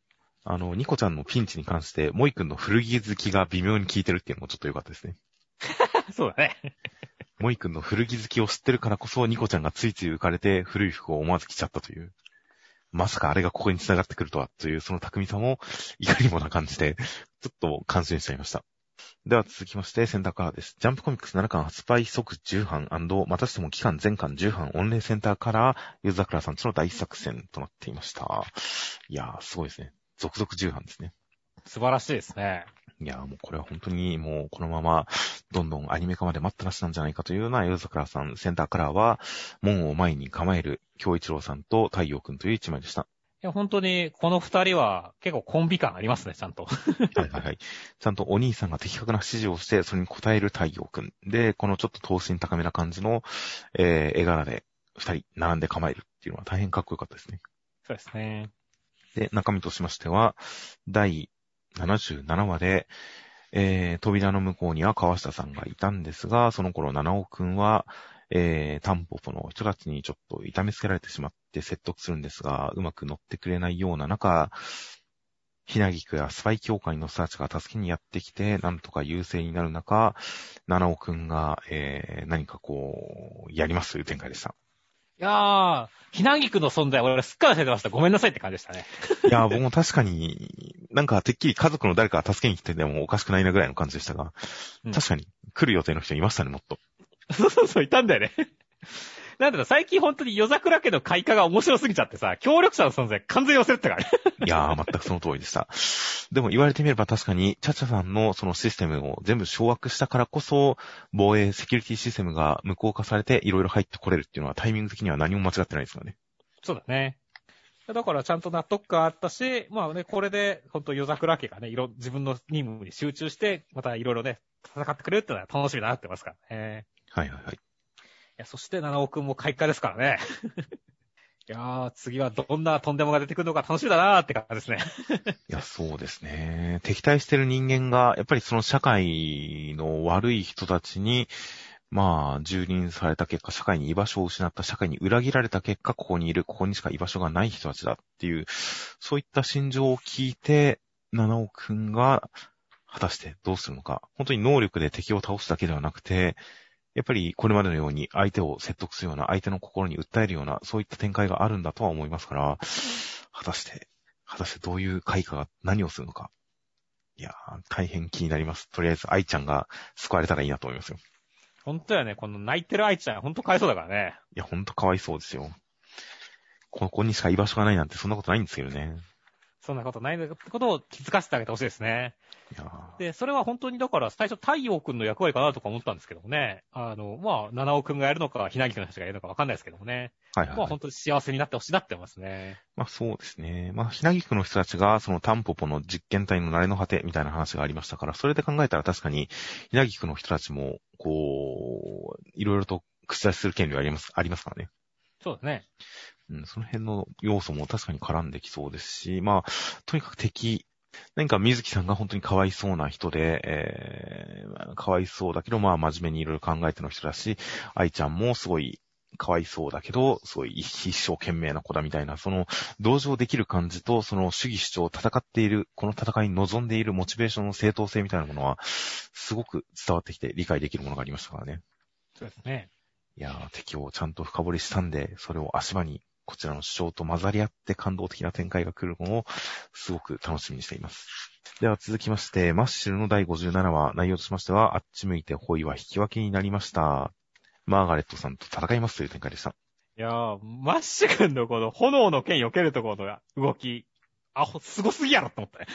あの、ニコちゃんのピンチに関して、モイ君の古着好きが微妙に効いてるっていうのもちょっと良かったですね。そうだね。モイ君の古着好きを知ってるからこそ、ニコちゃんがついつい浮かれて古い服を思わず着ちゃったという。まさかあれがここに繋がってくるとは、というその巧みさも、いかにもな感じで、ちょっと感心しちゃいました。では続きまして、センターカラーです。ジャンプコミックス7巻発売即10版またしても期間全巻10版御礼センターカラー、ゆずざくらさんちの大作戦となっていました。いやー、すごいですね。続々10版ですね。素晴らしいですね。いやーもうこれは本当にもうこのままどんどんアニメ化まで待ったなしなんじゃないかというようなゆずざくらさん、センターカラーは門を前に構える京一郎さんと太陽くんという一枚でした。や、本当に、この二人は結構コンビ感ありますね、ちゃんと。はいはいはい。ちゃんとお兄さんが的確な指示をして、それに応える太陽くん。で、このちょっと等身高めな感じの、えー、絵柄で二人並んで構えるっていうのは大変かっこよかったですね。そうですね。で、中身としましては、第77話で、えー、扉の向こうには川下さんがいたんですが、その頃七尾くんは、えー、タンポポの人たちにちょっと痛めつけられてしまって説得するんですが、うまく乗ってくれないような中、ひなぎくやスパイ協会の人たちが助けにやってきて、なんとか優勢になる中、七尾くんが、えー、何かこう、やりますという展開でした。いやー、ひなぎくの存在、俺すっかり忘れてました。ごめんなさいって感じでしたね。いやー、僕も確かに、なんかてっきり家族の誰かが助けに来てでもおかしくないなぐらいの感じでしたが、うん、確かに来る予定の人いましたね、もっと。そうそうそう、いたんだよね。なんだろ、最近本当に夜桜家の開花が面白すぎちゃってさ、協力者の存在完全に忘れてたからね。いやー、全くその通りでした。でも言われてみれば確かに、チャチャさんのそのシステムを全部掌握したからこそ、防衛、セキュリティシステムが無効化されていろいろ入ってこれるっていうのはタイミング的には何も間違ってないですよね。そうだね。だからちゃんと納得感あったし、まあね、これで、本当夜桜家がね、いろ、自分の任務に集中して、またいろいろね、戦ってくれるってのは楽しみだなってますからね。はいはいはい。や、そして七尾くんも開花ですからね。いやー、次はどんなとんでもが出てくるのか楽しみだなーって感じですね。いや、そうですね。敵対してる人間が、やっぱりその社会の悪い人たちに、まあ、蹂躙された結果、社会に居場所を失った、社会に裏切られた結果、ここにいる、ここにしか居場所がない人たちだっていう、そういった心情を聞いて、七尾くんが、果たしてどうするのか。本当に能力で敵を倒すだけではなくて、やっぱりこれまでのように相手を説得するような、相手の心に訴えるような、そういった展開があるんだとは思いますから、果たして、果たしてどういう開花が何をするのか。いやー、大変気になります。とりあえず、愛ちゃんが救われたらいいなと思いますよ。ほんとやね、この泣いてる愛ちゃん、ほんとかわいそうだからね。いや、ほんとかわいそうですよ。ここにしか居場所がないなんてそんなことないんですけどね。そんなことないことを気づかせてあげてほしいですね。で、それは本当にだから最初太陽くんの役割かなとか思ったんですけどもね。あの、まあ、七尾くんがやるのか、ひなぎくんの人がやるのかわかんないですけどもね。はいはい、はい。まあ本当に幸せになってほしいなって思いますね。まあそうですね。まあ、ひなぎくの人たちが、そのタンポポの実験体の慣れの果てみたいな話がありましたから、それで考えたら確かに、ひなぎくの人たちも、こう、いろいろと口出しする権利はあります、ありますからね。そうですね。うん、その辺の要素も確かに絡んできそうですし、まあ、とにかく敵、何か水木さんが本当にかわいそうな人で、えー、かわいそうだけど、まあ真面目にいろいろ考えての人だし、愛ちゃんもすごいかわいそうだけど、すごい一生懸命な子だみたいな、その同情できる感じと、その主義主張、戦っている、この戦いに臨んでいるモチベーションの正当性みたいなものは、すごく伝わってきて理解できるものがありましたからね。そうですね。いやー、敵をちゃんと深掘りしたんで、それを足場にこちらの主張と混ざり合って感動的な展開が来るのをすごく楽しみにしています。では続きまして、マッシュルの第57話、内容としましては、あっち向いてホイは引き分けになりました。マーガレットさんと戦いますという展開でした。いやー、マッシュ君のこの炎の剣避けるところの動き、あ、ほ、すごすぎやろって思ったね。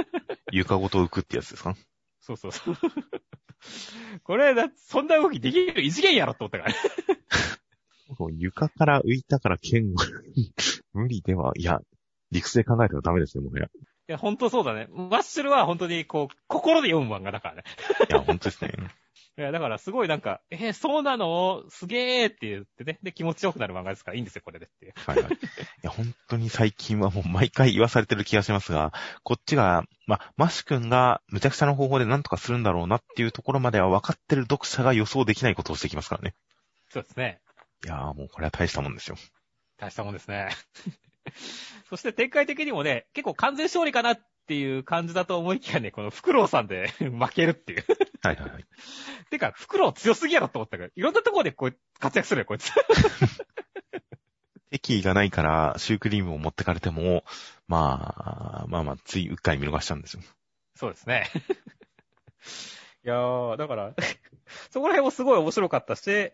床ごと浮くってやつですか？そうそうそう。これだ、そんな動きできる異次元やろって思ったからね。床から浮いたから剣を 無理では、いや、理屈で考えたらダメですよ、もはや。いいや、ほんとそうだね。マッシュルは本当にこう、心で読む漫画だからね。や、ほんとですね。いや、だからすごいなんか、えーそうなの？すげーって言ってね。で、気持ちよくなる漫画ですからいいんですよ、これでっていう。はいはい。いや、本当に最近はもう毎回言わされてる気がしますが、こっちが、まあ、マッシュ君が無茶苦茶な方法で何とかするんだろうなっていうところまでは分かってる読者が予想できないことをしてきますからね。そうですね。いやーもうこれは大したもんですよ。大したもんですね。そして展開的にもね、結構完全勝利かなっていう感じだと思いきやね、このフクロウさんで 負けるっていう。はいはいはい。てか、フクロウ強すぎやろと思ったから、いろんなところでこう活躍するよ、こいつ。敵意がないからシュークリームを持ってかれても、まあ、まあまあ、ついうっかり見逃しちゃうんですよ。そうですね。いやー、だから、そこら辺もすごい面白かったし、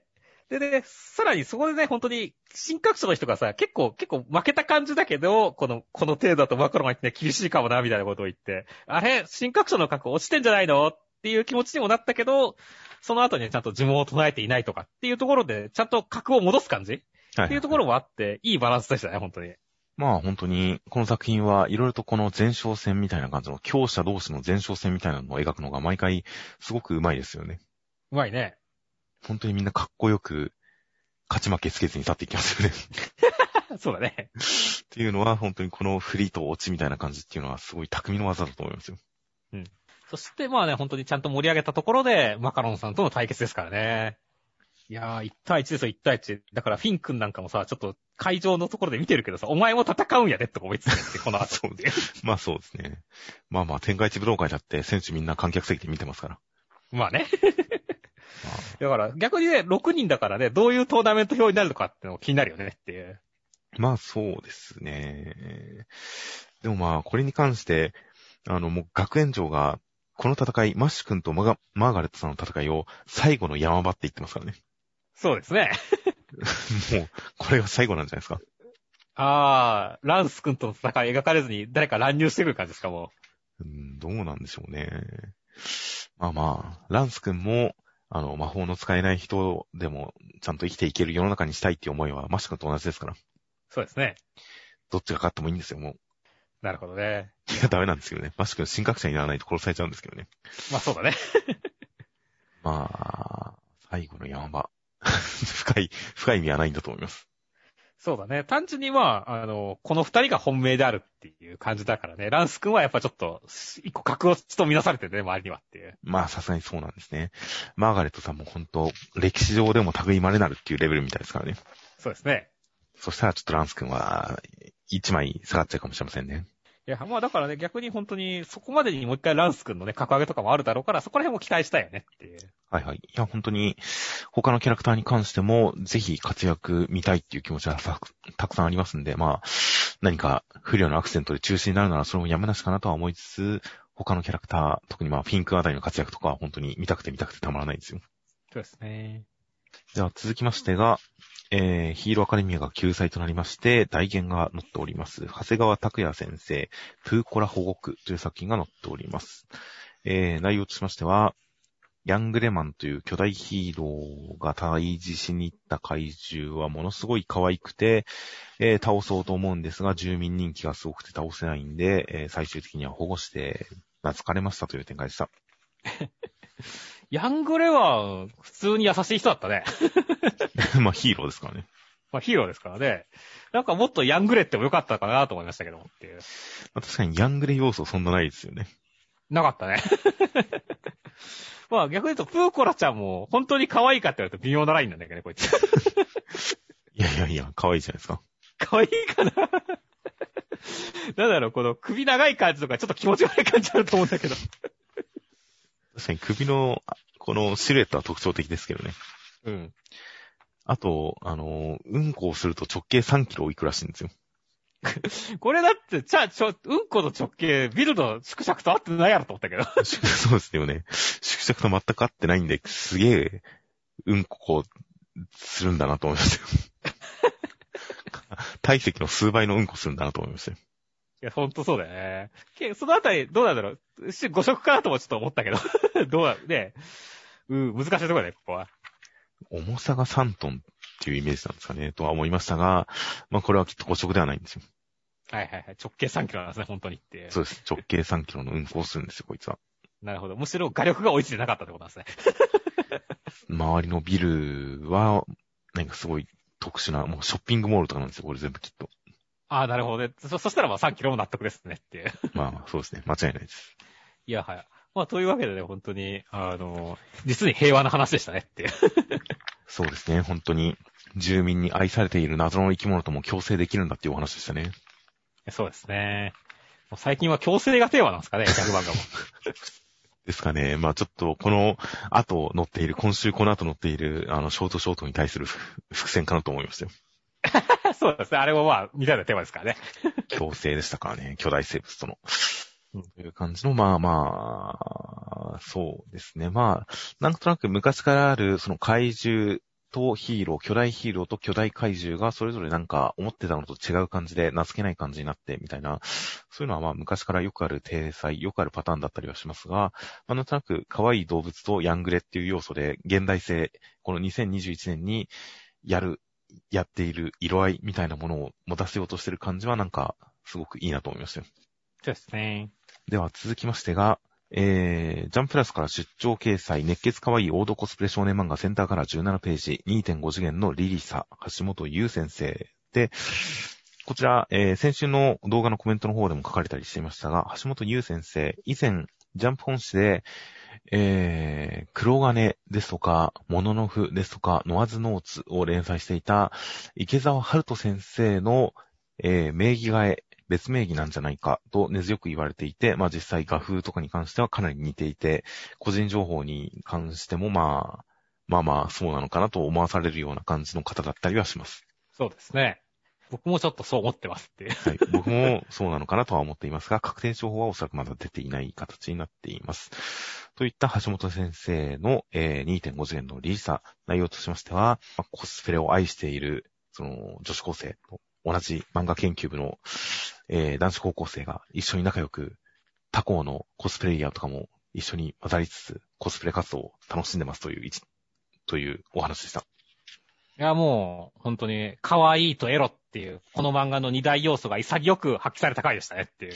でね、さらにそこでね、本当に、新格者の人がさ、結構、結構負けた感じだけど、この、この程度だとマクロが言ってね、厳しいかもな、みたいなことを言って、あれ、新格者の格好落ちてんじゃないの？っていう気持ちにもなったけど、その後にちゃんと呪文を唱えていないとかっていうところで、ちゃんと格を戻す感じ？はい、っていうところもあって、いいバランスでしたね、本当に。まあ本当に、この作品はいろいろとこの前哨戦みたいな感じの、強者同士の前哨戦みたいなのを描くのが毎回すごく上手いですよね。うまいね。本当にみんなかっこよく、勝ち負けつけずに去っていきますよね。そうだね。っていうのは本当にこのフリーと落ちみたいな感じっていうのはすごい匠の技だと思いますよ。そしてまあね、本当にちゃんと盛り上げたところで、マカロンさんとの対決ですからね。いやー、1対1ですよ、1対1。だからフィン君なんかもさ、ちょっと会場のところで見てるけどさ、お前も戦うんやでって思いつつって、この後。そうまあそうですね。まあまあ天下一武道会だって選手みんな観客席で見てますから。まあね。まあだから逆にね、6人だからね、どういうトーナメント表になるのかっていうのも気になるよねっていう。まあそうですね。でもまあこれに関して、あのもう学園長がこの戦い、マッシュ君とマガマーガレットさんの戦いを最後の山場って言ってますからね。そうですね。もう、これが最後なんじゃないですか。あー、ランス君との戦い描かれずに誰か乱入してくる感じですか、もうん、どうなんでしょうね。まあまあ、ランス君も、あの、魔法の使えない人でも、ちゃんと生きていける世の中にしたいっていう思いは、マッシュ君と同じですから。う。そうですね。どっちが勝ってもいいんですよ、もう。なるほどね。いや、ダメなんですけどね。マッシュ君、神格者にならないと殺されちゃうんですけどね。まあそうだね。まあ、最後の山場。深い、深い意味はないんだと思います。そうだね。単純にまあ、あの、この二人が本命であるっていう感じだからね。ランス君はやっぱちょっと、一個格落ちと見なされてるね、周りにはっていう。まあ、さすがにそうなんですね。マーガレットさんも本当、歴史上でも類まれなるっていうレベルみたいですからね。そうですね。そしたらちょっとランス君は、一枚下がっちゃうかもしれませんね。いや、まあだからね、逆に本当に、そこまでにもう一回ランス君のね、格上げとかもあるだろうから、そこら辺も期待したいよねっていう。はいはい。いや、本当に、他のキャラクターに関しても、ぜひ活躍見たいっていう気持ちはたたくさんありますんで、まあ、何か不良のアクセントで中止になるならそれもやめなしかなとは思いつつ、他のキャラクター、特にまあ、フィンクあたりの活躍とかは本当に見たくて見たくてたまらないですよ。そうですね。では続きましてが、えー、ヒーローアカデミアが救済となりまして、大言が載っております。長谷川拓也先生、プーコラ保護区という作品が載っております。えー、内容としましては、ヤングレマンという巨大ヒーローが退治しに行った怪獣はものすごい可愛くて、えー倒そうと思うんですが、住民人気がすごくて倒せないんで、えー最終的には保護して、懐かれましたという展開でした。ヤングレは、普通に優しい人だったね。まあヒーローですからね。まあヒーローですからね。なんかもっとヤングレってもよかったかなと思いましたけどもっていう。まあ確かにヤングレ要素そんなないですよね。なかったね。まあ逆に言うと、プーコラちゃんも本当に可愛いかって言われると微妙なラインなんだけどね、こいつ。いやいやいや、可愛いじゃないですか。可愛いかななんだろう、この首長い感じとかちょっと気持ち悪い感じあると思うんだけど。確かに首の、あこのシルエットは特徴的ですけどね。うん。あと、あの、うんこをすると直径3キロいくらしいんですよ。これだって、ちゃ、ちょ、うんこの直径、ビルの縮尺と合ってないやろと思ったけど。そうですよね。縮尺と全く合ってないんで、すげえ、うんここう、するんだなと思いましたよ。体積の数倍のうんこするんだなと思いましたよ。いや、ほんとそうだよね。けそのあたり、どうなんだろう。し誤色かなともちょっと思ったけど。どうだ、ね。うん、難しいところだね、ここは。重さが3トンっていうイメージなんですかね、とは思いましたが、まあこれはきっと誤色ではないんですよ。はいはいはい。直径3キロなんですね、本当にって。そうです。直径3キロのうんこをするんですよ、こいつは。なるほど。むしろ画力が追いついてなかったってことなんですね。周りのビルは、なんかすごい特殊な、もうショッピングモールとかなんですよ、これ全部きっと。ああ、なるほどね。そ、そしたらまあ3キロも納得ですねっていう。まあ、そうですね。間違いないです。いや、はい。まあ、というわけでね、本当に、あの、実に平和な話でしたねっていう。そうですね。本当に、住民に愛されている謎の生き物とも共生できるんだっていうお話でしたね。そうですね。最近は強制がテーマなんですかね、ギャグ漫画も。ですかね。まあちょっと、この後載っている、今週この後載っている、あの、ショートショートに対する伏線かなと思いましたよ。そうですね。あれもまあ、似たようなテーマですからね。共生でしたからね。巨大生物との。うんという感じの、まあまあ、そうですね。まあ、なんとなく昔からある、その怪獣とヒーロー、巨大ヒーローと巨大怪獣がそれぞれなんか思ってたのと違う感じで、名付けない感じになってみたいな、そういうのはまあ昔からよくある体裁、よくあるパターンだったりはしますが、まあなんとなく可愛い動物とヤングレっていう要素で、現代性、この2021年にやる、やっている色合いみたいなものを持たせようとしてる感じはなんか、すごくいいなと思いましたよ。そうですね。では続きましてが、えー、ジャンプラスから出張掲載、熱血可愛いオードコスプレ少年漫画センターから17ページ、2.5次元のリリサ、橋本優先生で、こちら、えー、先週の動画のコメントの方でも書かれたりしていましたが、橋本優先生、以前、ジャンプ本誌で、えー、黒金ですとか、モノノフですとか、ノアズノーツを連載していた、池澤春人先生の、えー、名義替え、別名義なんじゃないかと根強く言われていて、まあ実際画風とかに関してはかなり似ていて、個人情報に関してもまあ、まあまあそうなのかなと思わされるような感じの方だったりはします。そうですね。僕もちょっとそう思ってますっていう。はい。僕もそうなのかなとは思っていますが、確定情報はおそらくまだ出ていない形になっています。といった橋本先生の、えー2.5次元のリーサ、内容としましては、まあコスプレを愛している、その、女子高生と同じ漫画研究部の、えー男子高校生が一緒に仲良く、他校のコスプレイヤーとかも一緒に混ざりつつ、コスプレ活動を楽しんでますという一、というお話でした。いや、もう、本当に、可愛いとエロっていう、この漫画の二大要素が潔く発揮された回でしたねっていう。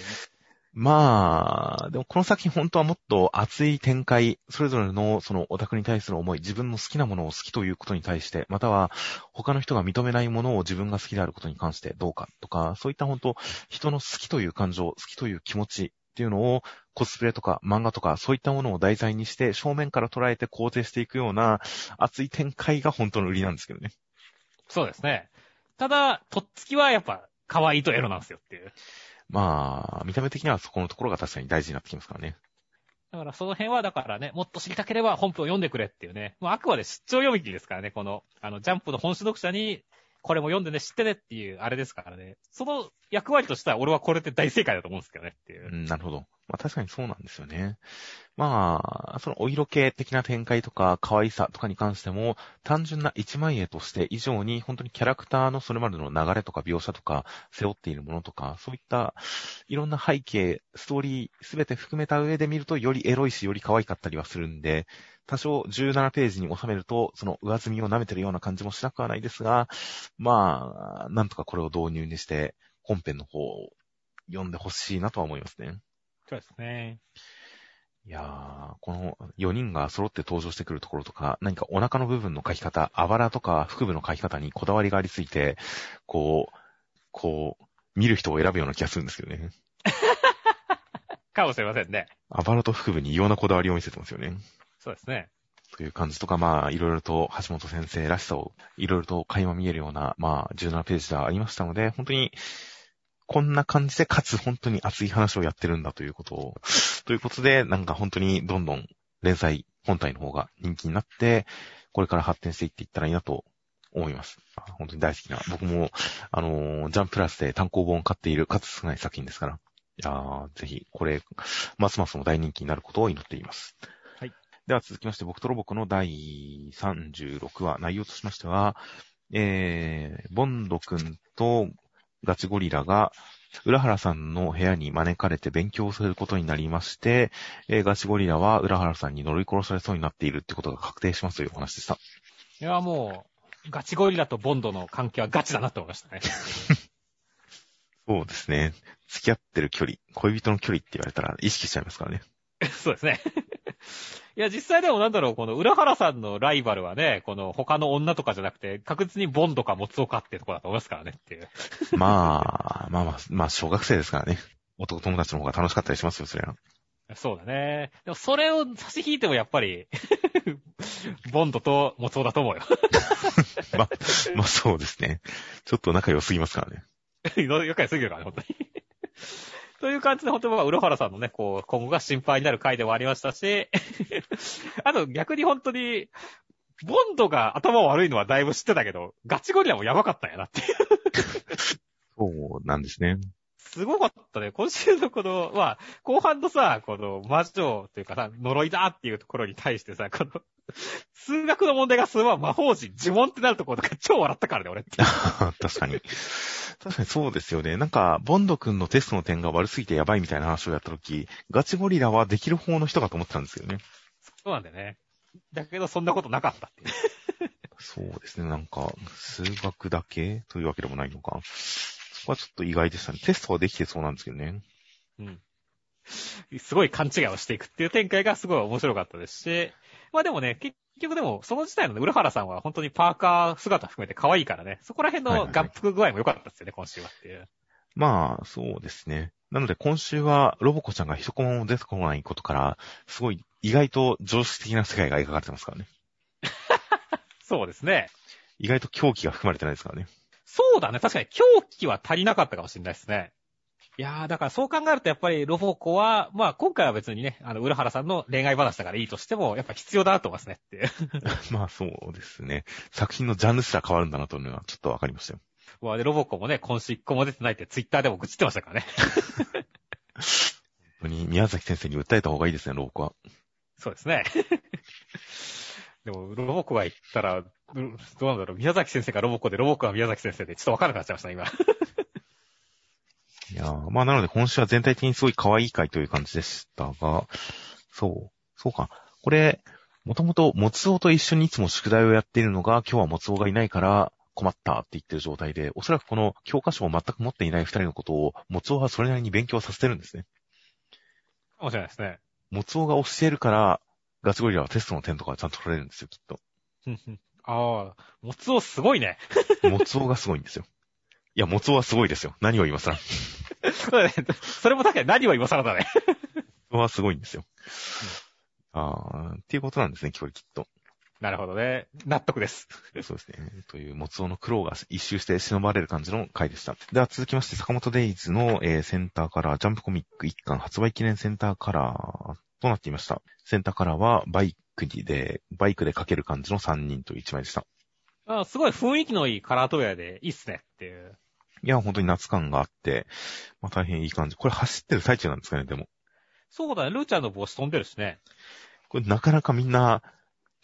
まあ、でもこの作品本当はもっと熱い展開、それぞれのそのオタクに対する思い、自分の好きなものを好きということに対して、または他の人が認めないものを自分が好きであることに関してどうかとか、そういった本当、人の好きという感情、好きという気持ちっていうのをコスプレとか漫画とかそういったものを題材にして正面から捉えて肯定していくような熱い展開が本当の売りなんですけどね。そうですね。ただ、とっつきはやっぱ可愛いとエロなんですよっていう。まあ、見た目的にはそこのところが確かに大事になってきますからね。だからその辺はだからね、もっと知りたければ本編を読んでくれっていうね。もうあくまで出張読み切りですからね、この、あの、ジャンプの本種読者に、これも読んでね、知ってねっていう、あれですからね。その役割としては俺はこれって大正解だと思うんですけどねっていう。うん、なるほど。まあ確かにそうなんですよね。まあ、そのお色気的な展開とか可愛さとかに関しても、単純な一枚絵として以上に本当にキャラクターのそれまでの流れとか描写とか背負っているものとか、そういったいろんな背景、ストーリーすべて含めた上で見るとよりエロいしより可愛かったりはするんで、多少17ページに収めると、その上積みを舐めてるような感じもしなくはないですが、まあ、なんとかこれを導入にして、本編の方を読んでほしいなとは思いますね。そうですね。いやー、この4人が揃って登場してくるところとか、何かお腹の部分の書き方、あばらとか腹部の書き方にこだわりがありすぎて、こう、こう、見る人を選ぶような気がするんですけどね。かもしれませんね。あばらと腹部に異様なこだわりを見せてますよね。そうですね。という感じとか、まあ、いろいろと橋本先生らしさを、いろいろと垣間見えるような、まあ、17ページではありましたので、本当に、こんな感じで、かつ本当に熱い話をやってるんだということを、ということで、なんか本当にどんどん連載本体の方が人気になって、これから発展していっていったらいいなと思います。本当に大好きな。僕も、あのー、ジャンプラスで単行本を買っている数少ない作品ですから、いやぜひ、これ、ますますの大人気になることを祈っています。はい。では続きまして、僕とロボコの第36話、内容としましては、えー、ボンド君とガチゴリラが、浦原さんの部屋に招かれて勉強することになりまして、えー、ガチゴリラは浦原さんに呪い殺されそうになっているってことが確定しますというお話でした。いや、もう、ガチゴリラとボンドの関係はガチだなって思いましたね。そうですね。付き合ってる距離、恋人の距離って言われたら意識しちゃいますからね。そうですね。いや、実際でもなんだろう、この浦原さんのライバルはね、この他の女とかじゃなくて、確実にボンとかモツオかってとこだと思いますからねっていう。まあ、まあまあ、まあ、小学生ですからね。男友達の方が楽しかったりしますよ、それは。そうだね。でもそれを差し引いてもやっぱり ボンドとモツオだと思うよ まあ、まあそうですね。ちょっと仲良すぎますからね。仲良すぎるからね、本当にという感じで、本当は、ウロハラさんのね、こう、今後が心配になる回でもありましたし、あと逆に本当に、ボンドが頭悪いのはだいぶ知ってたけど、ガチゴリラもやばかったんやなっていう そうなんですね。すごかったね。今週のこの、まあ、後半のさ、この魔女というかさ、呪いだっていうところに対してさ、この、数学の問題がすごい魔法人、呪文ってなるところとか超笑ったからね、俺って。確かに。確かにそうですよね。なんか、ボンド君のテストの点が悪すぎてやばいみたいな話をやったとき、ガチゴリラはできる方の人かと思ってたんですよね。そうなんだよね。だけど、そんなことなかったっていう。そうですね。なんか、数学だけというわけでもないのか。はちょっと意外でしたね。テストはできてそうなんですけどね。うん。すごい勘違いをしていくっていう展開がすごい面白かったですし、まあでもね、結局でも、その時代の浦原さんは本当にパーカー姿含めて可愛いからね、そこら辺の合服具合も良かったですよね、今週はっていう。まあ、そうですね。なので今週はロボコちゃんが一コマも出てこないことから、すごい意外と常識的な世界が描かれてますからね。そうですね。意外と狂気が含まれてないですからね。そうだね。確かに狂気は足りなかったかもしれないですね。いやー、だからそう考えるとやっぱりロボコは、まあ今回は別にね、あの、浦原さんの恋愛話だからいいとしても、やっぱ必要だなと思いますねって まあそうですね。作品のジャンルすら変わるんだなというのはちょっとわかりましたよ。まあで、ロボコもね、今週一個も出てないってツイッターでも愚痴ってましたからね。本当に宮崎先生に訴えた方がいいですね、ロボコは。そうですね。でも、ロボコが言ったら、どうなんだろう、宮崎先生がロボコで、ロボコが宮崎先生で、ちょっとわからなくなっちゃいました、今。いやー、まあなので今週は全体的にすごい可愛い回という感じでしたが、そう、そうか。これ、もともと、もつおと一緒にいつも宿題をやっているのが、今日はもつおがいないから困ったって言ってる状態で、おそらくこの教科書を全く持っていない二人のことを、もつおはそれなりに勉強させてるんですね。かもしれないですね。もつおが教えるから、ガチゴリラはテストの点とかちゃんと取れるんですよ、きっと。ああ、もつおすごいね。もつおがすごいんですよ。いや、もつおはすごいですよ。何を言いますら。そうだねそれも確かに何を今更だね。もつおはすごいんですよ。あーっていうことなんですね、これきっと。なるほどね。納得です。そうですね。という、もつおの苦労が一周して忍ばれる感じの回でした。では続きまして、坂本デイズの、えーセンターカラー、ジャンプコミック1巻発売記念センターカラーとなっていました。センターカラーはバイクで、バイクで描ける感じの3人という1枚でした。あすごい雰囲気のいいカラートウェアでいいっすねっていう。いや、本当に夏感があって、まあ大変いい感じ。これ走ってる最中なんですかね、でも。そうだね。ルーちゃんの帽子飛んでるしね。これなかなかみんな、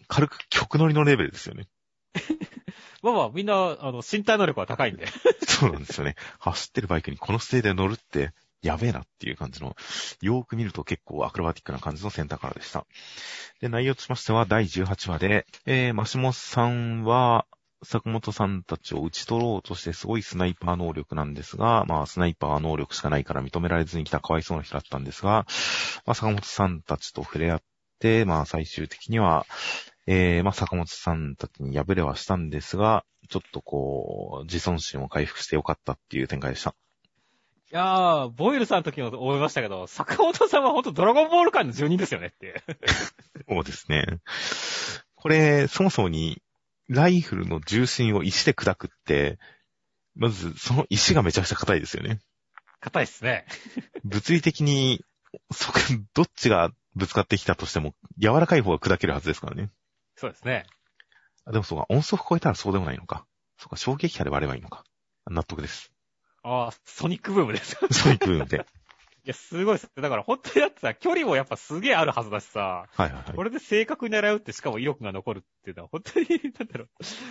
軽く曲乗りのレベルですよね。まあまあ、みんな、あの、身体能力は高いんで。そうなんですよね。走ってるバイクにこの姿勢で乗るって、やべえなっていう感じの、よーく見ると結構アクロバティックな感じのセンターカラーでした。で、内容としましては第18話で、えー、マシモさんは、坂本さんたちを打ち取ろうとしてすごいスナイパー能力なんですが、まあ、スナイパー能力しかないから認められずに来たかわいそうな人だったんですが、まあ、坂本さんたちと触れ合って、まあ、最終的には、えー、まあ、坂本さんたちに敗れはしたんですが、ちょっとこう、自尊心を回復してよかったっていう展開でした。いやー、ボイルさんの時も思いましたけど、坂本さんはほんとドラゴンボール界の住人ですよねって。そうですね。これ、そもそもに、ライフルの重心を石で砕くって、まず、その石がめちゃくちゃ硬いですよね。硬いっすね。物理的に、そこ、どっちがぶつかってきたとしても、柔らかい方が砕けるはずですからね。そうですね。あでもそうか、音速超えたらそうでもないのか。そうか、衝撃波で割ればいいのか。納得です。あー、ソニックブームです。そういう部分で。いや、すごいっす。だから本当にだってさ、距離もやっぱすげえあるはずだしさ、はいはいはい。これで正確に狙うってしかも威力が残るっていうのは本当に、なんだろう。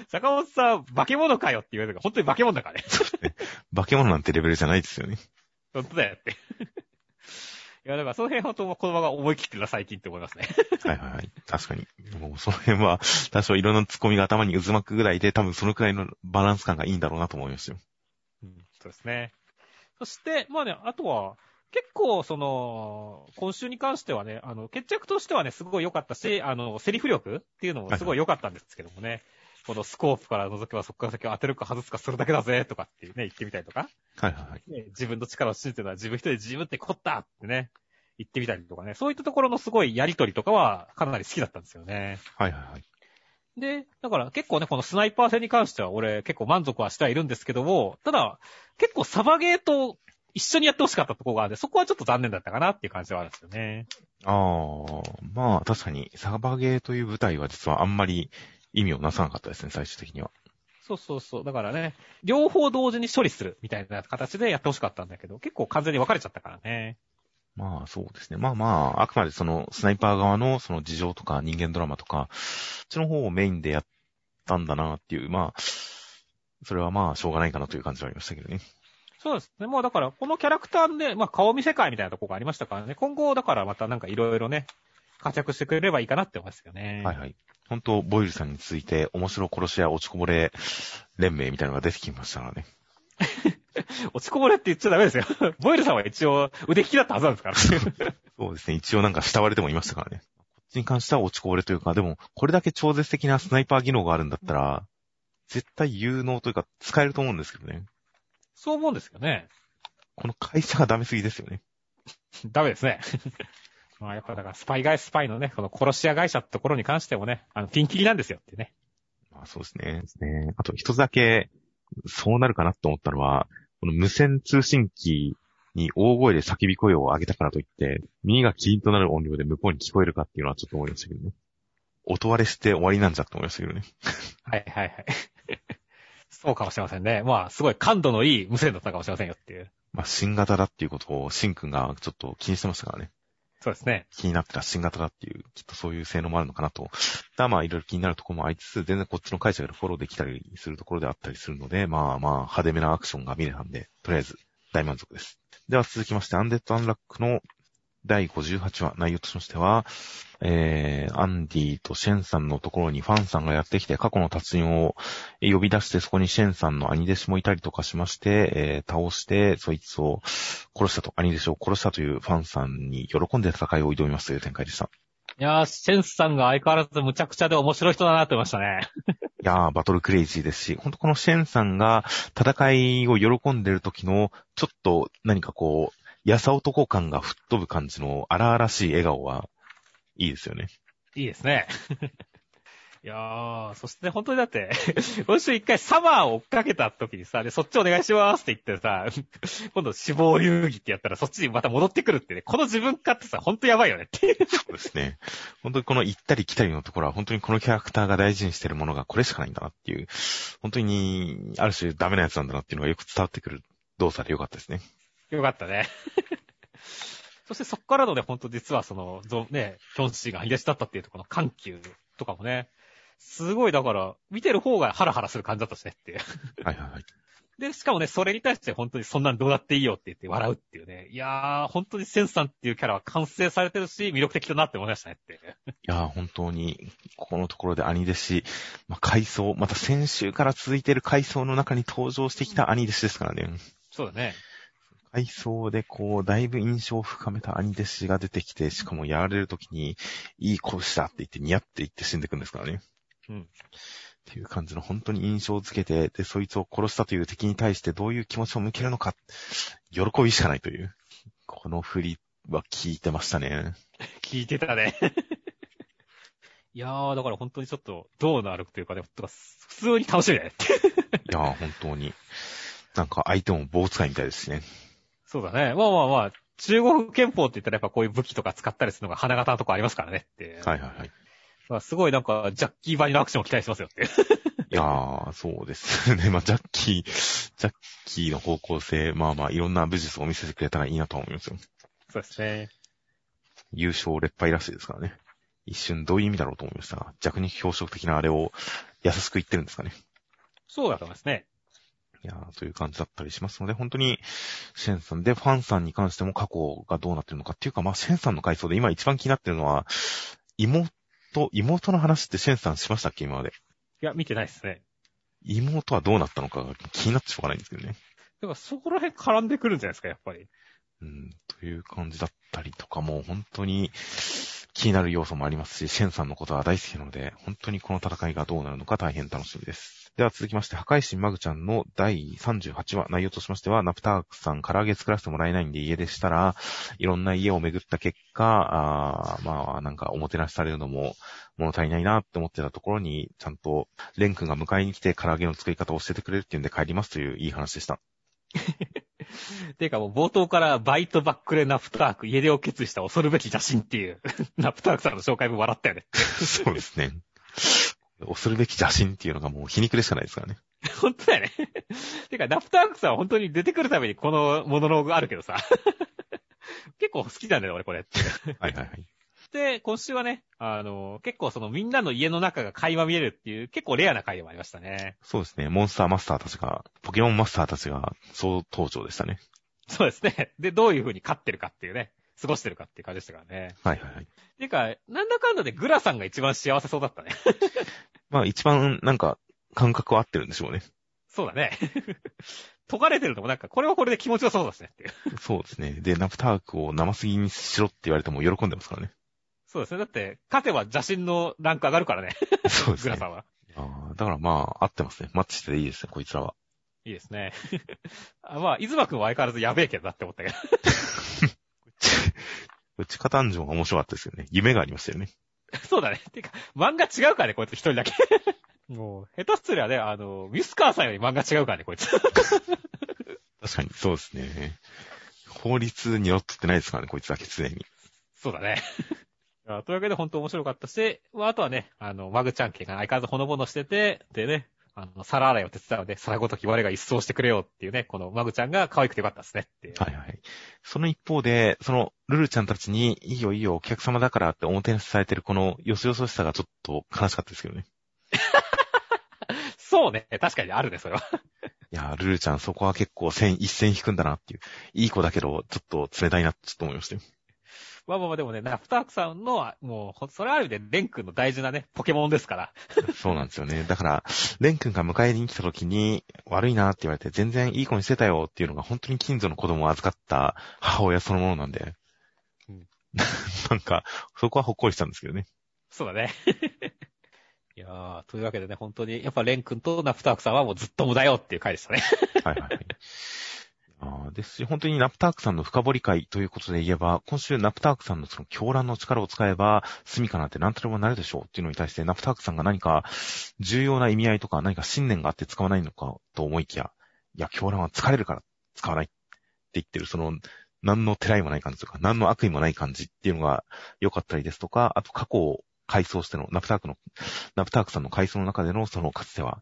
坂本さん、化け物かよって言われるから、本当に化け物だからね。化け物なんてレベルじゃないですよね。本当だよって。いや、だからその辺本当このまま思い切ってるな、最近って思いますね。はいはいはい。確かに。もうその辺は、多少いろんなツッコミが頭に渦巻くぐらいで、多分そのくらいのバランス感がいいんだろうなと思いますよ。うん、そうですね。そして、まあね、あとは、結構、その、今週に関してはね、あの、決着としてはね、すごい良かったし、あの、セリフ力っていうのもすごい良かったんですけどもね、このスコープから覗けばそこから先を当てるか外すかするだけだぜ、とかってね、言ってみたりとか、はいはいはい。ね、自分の力を信じてるのは自分一人で自分って凝ったってね、言ってみたりとかね、そういったところのすごいやりとりとかはかなり好きだったんですよね。はいはいはい。で、だから結構ね、このスナイパー戦に関しては俺結構満足はしてはいるんですけども、ただ、結構サバゲーと一緒にやってほしかったところがあって、そこはちょっと残念だったかなっていう感じではあるんですよね。ああ、まあ確かに、サバゲーという舞台は実はあんまり意味をなさなかったですね、最終的には。そうそうそう。だからね、両方同時に処理するみたいな形でやってほしかったんだけど、結構完全に分かれちゃったからね。まあそうですね。まあまあ、あくまでそのスナイパー側のその事情とか人間ドラマとか、そっちの方をメインでやったんだなっていう、まあ、それはまあしょうがないかなという感じはありましたけどね。そうですね。もうだから、このキャラクターで、まあ顔見世界みたいなところがありましたからね、今後だからまたなんかいろいろね、活躍してくれればいいかなって思いますよね。はいはい。本当ボイルさんについて面白殺し屋落ちこぼれ連盟みたいなのが出てきましたからね。落ちこぼれって言っちゃダメですよ。ボイルさんは一応腕利きだったはずなんですから。そうですね。一応なんか慕われてもいましたからね。こっちに関しては落ちこぼれというか、でも、これだけ超絶的なスナイパー技能があるんだったら、絶対有能というか使えると思うんですけどね。そう思うんですよね。この会社がダメすぎですよね。ダメですね。まあやっぱだからスパイ会、スパイのね、この殺し屋会社ってところに関してもね、あの、ピンキリなんですよってね。まあそうですね。ですねあと一つだけ、そうなるかなって思ったのは、この無線通信機に大声で叫び声を上げたからといって、耳がキリンとなる音量で向こうに聞こえるかっていうのはちょっと思いましたけどね。音割れして終わりなんじゃって思いましたけどね。はいはいはい。そうかもしれませんね。まあ、すごい感度のいい無線だったかもしれませんよっていう。まあ新型だっていうことをシンくんがちょっと気にしてましたからね。そうですね。気になってた新型だっていう、きっとそういう性能もあるのかなと。だまあいろいろ気になるところもありつつ、全然こっちの会社からフォローできたりするところであったりするので、まあまあ派手めなアクションが見れたんで、とりあえず大満足です。では続きまして、アンデッド・アンラックの第58話、内容としましては、えー、アンディとシェンさんのところにファンさんがやってきて過去の達人を呼び出してそこにシェンさんの兄弟子もいたりとかしまして、えー、倒してそいつを殺したと、兄弟子を殺したというファンさんに喜んで戦いを挑みますという展開でした。いやー、シェンさんが相変わらずむちゃくちゃで面白い人だなって思いましたね。いやー、バトルクレイジーですし、ほんとこのシェンさんが戦いを喜んでる時の、ちょっと何かこう、やさ男感が吹っ飛ぶ感じの荒々しい笑顔は、いいですよね。いいですね。いやー、そして本当にだって、今週一回サマーを追っかけた時にさ、で、そっちお願いしますって言ってさ、今度死亡遊戯ってやったらそっちにまた戻ってくるってね、この自分勝ってさ、本当やばいよねっていう。そうですね。本当にこの行ったり来たりのところは、本当にこのキャラクターが大事にしてるものがこれしかないんだなっていう、本当に、ある種ダメなやつなんだなっていうのがよく伝わってくる動作でよかったですね。よかったね。そしてそっからのね、ほんと実はその、ね、キョンシーが言い出しだったっていうところの緩急とかもね、すごいだから、見てる方がハラハラする感じだったしねっていう。はいはいはい。で、しかもね、それに対して本当にそんなんどうだっていいよって言って笑うっていうね。いやー、本当にセンさんっていうキャラは完成されてるし、魅力的だなって思いましたねって。いやー、本当に、ここのところで兄弟子、まあ、回想、また先週から続いている回想の中に登場してきた兄弟子ですからね。そうだね。回想でこう、だいぶ印象を深めた兄弟子が出てきて、しかもやられるときに、いい殺しだって言って、ニヤって言って死んでいくんですからね。うん。っていう感じの本当に印象をつけて、で、そいつを殺したという敵に対してどういう気持ちを向けるのか、喜びしかないという。この振りは聞いてましたね。聞いてたね。いやー、だから本当にちょっと、どうなるというかね、普通に楽しみだね。いやー、本当に。なんか相手も棒使いみたいですしね。そうだね。まあまあまあ、中国憲法って言ったらやっぱこういう武器とか使ったりするのが花形のとこありますからねって。はいはいはい。まあ、すごいなんか、ジャッキーバニのアクションを期待しますよって。いやー、そうですね。まあ、ジャッキー、ジャッキーの方向性、まあまあ、いろんな武術を見せてくれたらいいなと思いますよ。そうですね。優勝劣敗らしいですからね。一瞬どういう意味だろうと思いましたが、弱肉表色的なあれを優しく言ってるんですかね。そうだと思いますね。いやー、という感じだったりしますので、本当に、シェンさんで、ファンさんに関しても過去がどうなってるのかっていうか、まあ、シェンさんの回想で今一番気になってるのは、妹、妹の話ってシェンさんしましたっけ、今まで？いや、見てないですね。妹はどうなったのかが気になってしょうがないんですけどね。だからそこら辺絡んでくるんじゃないですか、やっぱり。うん、という感じだったりとかも、本当に気になる要素もありますし、シェンさんのことは大好きなので、本当にこの戦いがどうなるのか大変楽しみです。では続きまして、破壊神マグちゃんの第38話、内容としましては、ナプタークさん唐揚げ作らせてもらえないんで家でしたら、いろんな家を巡った結果、あまあ、なんかおもてなしされるのも物足りないなって思ってたところに、ちゃんとレン君が迎えに来て唐揚げの作り方を教えてくれるっていうんで帰りますといういい話でした。ていうかもう冒頭からバイトバックレナプターク、家出を決意した恐るべき写真っていう ナプタークさんの紹介文笑ったよね。そうですね。恐るべき邪神っていうのがもう皮肉でしかないですからね。本当だよね。てか、ナプタークさんは本当に出てくるためにこのモノローグあるけどさ。結構好きなんだよ、俺これ。はいはいはい。で、今週はね、あの、結構そのみんなの家の中が垣間見えるっていう結構レアな回でもありましたね。そうですね。モンスターマスターたちが、ポケモンマスターたちが、そう登場でしたね。そうですね。で、どういう風に勝ってるかっていうね。過ごしてるかっていう感じでしたからね。はいはいはい。てか、なんだかんだでグラさんが一番幸せそうだったね。まあ一番なんか感覚は合ってるんでしょうね。そうだね。解かれてるのもなんか、これはこれで気持ちよさそうですねっていう。そうですね。で、ナプタークを生すぎにしろって言われても喜んでますからね。そうですね。だって、勝てば邪神のランク上がるからね。そうですね。グラさんは。ああ、だからまあ、合ってますね。マッチしてていいですね、こいつらは。いいですね。あまあ、伊豆くんは相変わらずやべえけどなって思ったけど。うちカタンジョンが面白かったですよね。夢がありましたよね。そうだね。てか、漫画違うからね、こいつ一人だけ。もう、下手すりゃね、あの、ウィスカーさんより漫画違うからね、こいつ。確かに、そうですね。法律によってないですからね、こいつだけ常に。そうだね。というわけで本当面白かったし、まあ、あとはね、あの、マグちゃん家が相変わらずほのぼのしてて、でね、あの、皿洗いを手伝うので、皿ごとき我が一掃してくれよっていうね、このマグちゃんが可愛くてよかったですねっていう。はいはい。その一方で、その、ルルちゃんたちに、いいよいいよ、お客様だからっておもてなしされてるこの、よそよそしさがちょっと悲しかったですけどね。そうね。確かにあるね、それは。いや、ルルちゃんそこは結構線、一線引くんだなっていう。いい子だけど、ちょっと冷たいなってちょっと思いましたよ。まあまあまあでもね、ナプタークさんの、もう、それある意味でレン君の大事なね、ポケモンですから。そうなんですよね。だから、レン君が迎えに来た時に、悪いなって言われて、全然いい子にしてたよっていうのが、本当に近所の子供を預かった母親そのものなんで。うん なんか、そこはほっこりしたんですけどね。そうだね。いやー、というわけでね、本当に、やっぱレン君とナプタークさんはもうずっと無駄よっていう回でしたね。はいはいはい。あーですし、本当にナプタークさんの深掘り会ということで言えば、今週ナプタークさんのその狂乱の力を使えば、住みかなんて何とでもなるでしょうっていうのに対して、ナプタークさんが何か重要な意味合いとか何か信念があって使わないのかと思いきや、いや、狂乱は疲れるから使わないって言ってる、その、何のてらいもない感じとか、何の悪意もない感じっていうのが良かったりですとか、あと過去を回想しての、ナプタークの、ナプタークさんの回想の中での、そのかつては、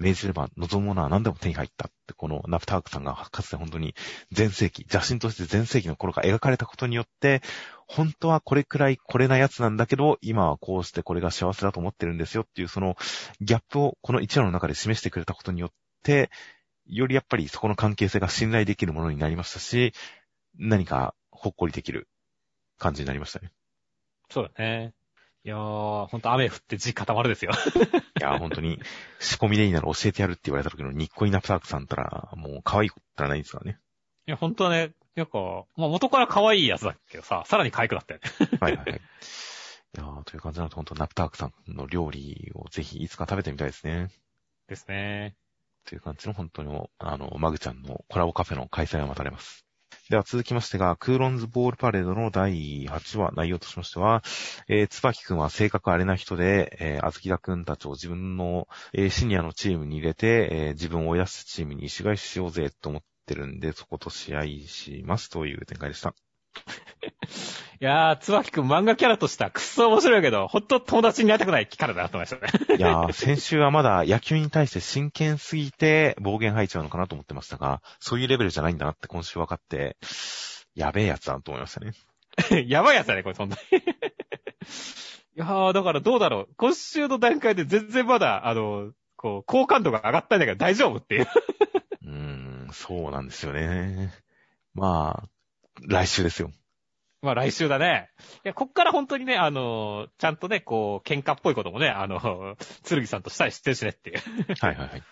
命じれば望むものは何でも手に入ったって、このナプタークさんがかつて本当に前世紀、邪神として前世紀の頃が描かれたことによって、本当はこれくらいこれなやつなんだけど、今はこうしてこれが幸せだと思ってるんですよっていう、そのギャップをこの一話の中で示してくれたことによって、よりやっぱりそこの関係性が信頼できるものになりましたし、何かほっこりできる感じになりましたね。そうだね。いやー、ほんと雨降って地固まるですよ。いや、本当に、仕込みでいいなら教えてやるって言われた時のニッコイナプタークさんったら、もう可愛いことったらないですからね。いや、ほんとはね、なんか、まあ元から可愛いやつだけどさ、さらに可愛くなったよね。はいはいはい。いやーという感じなので、本当ナプタークさんの料理をぜひいつか食べてみたいですね。ですね。という感じの本当に、あの、マグちゃんのコラボカフェの開催が待たれます。では続きましてが、クーロンズボールパレードの第8話、内容としましては、えー、つばきくんは性格荒れな人で、えー、あずきだくんたちを自分の、えーシニアのチームに入れて、えー自分を追い出すチームに一返ししようぜと思ってるんで、そこと試合しますという展開でした。いやー、つばきくん漫画キャラとしてはくっそ面白いけど、ほんと友達になりたくないキャラだなと思いましたね。いやー、先週はまだ野球に対して真剣すぎて暴言吐いちゃうのかなと思ってましたが、そういうレベルじゃないんだなって今週分かって、やべえやつだなと思いましたね。やばいやつだね、これ、そんなに。いやー、だからどうだろう。今週の段階で全然まだ、あの、こう、好感度が上がったんだけど大丈夫っていう。うーん、そうなんですよね。まあ、来週ですよ。まあ来週だね。いや、こっから本当にね、あの、ちゃんとね、こう、喧嘩っぽいこともね、あの、剣さんとしたり知ってるしねっていう。はいはいはい。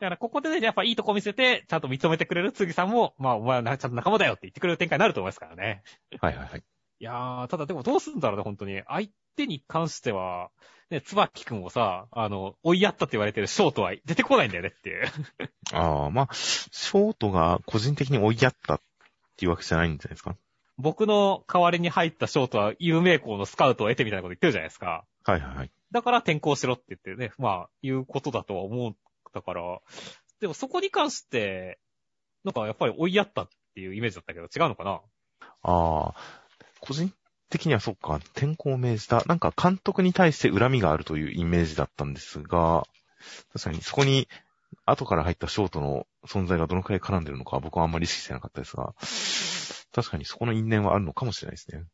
だからここでね、やっぱいいとこ見せて、ちゃんと認めてくれる剣さんも、まあお前はなちゃんと仲間だよって言ってくれる展開になると思いますからね。はいはいはい。いやー、ただでもどうすんだろうね、本当に。相手に関しては、ね、つばきくんをさ、あの、追いやったって言われてるショートは出てこないんだよねっていう。ああ、まあ、ショートが個人的に追いやったっていうわけじゃないんじゃないですか？僕の代わりに入ったショートは有名校のスカウトを得てみたいなこと言ってるじゃないですか。はいはいはい。だから転校しろって言ってね、まあ、いうことだとは思ったから、でもそこに関して、なんかやっぱり追いやったっていうイメージだったけど、違うのかな？ああ、個人的にはそっか、転校を命じた。なんか監督に対して恨みがあるというイメージだったんですが、確かにそこに後から入ったショートの存在がどのくらい絡んでるのか僕はあんまり意識してなかったですが、確かにそこの因縁はあるのかもしれないですね。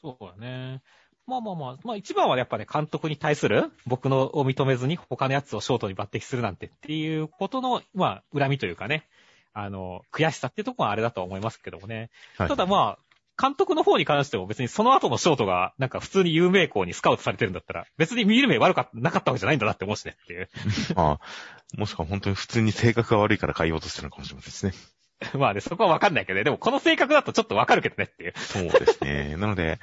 そうだね。まあまあまあ、まあ一番はやっぱね、監督に対する、僕のを認めずに他のやつをショートに抜擢するなんてっていうことの、まあ、恨みというかね、あの、悔しさっていうところはあれだとは思いますけどもね。はい、ただまあ、監督の方に関しても別にその後のショートがなんか普通に有名校にスカウトされてるんだったら、別に見る目悪か、なかったわけじゃないんだなって思うしねっていう。ああ、もしくは本当に普通に性格が悪いから変えようとしてるのかもしれませんね。まあね、そこはわかんないけどね。でもこの性格だとちょっとわかるけどねっていう。そうですね。なので、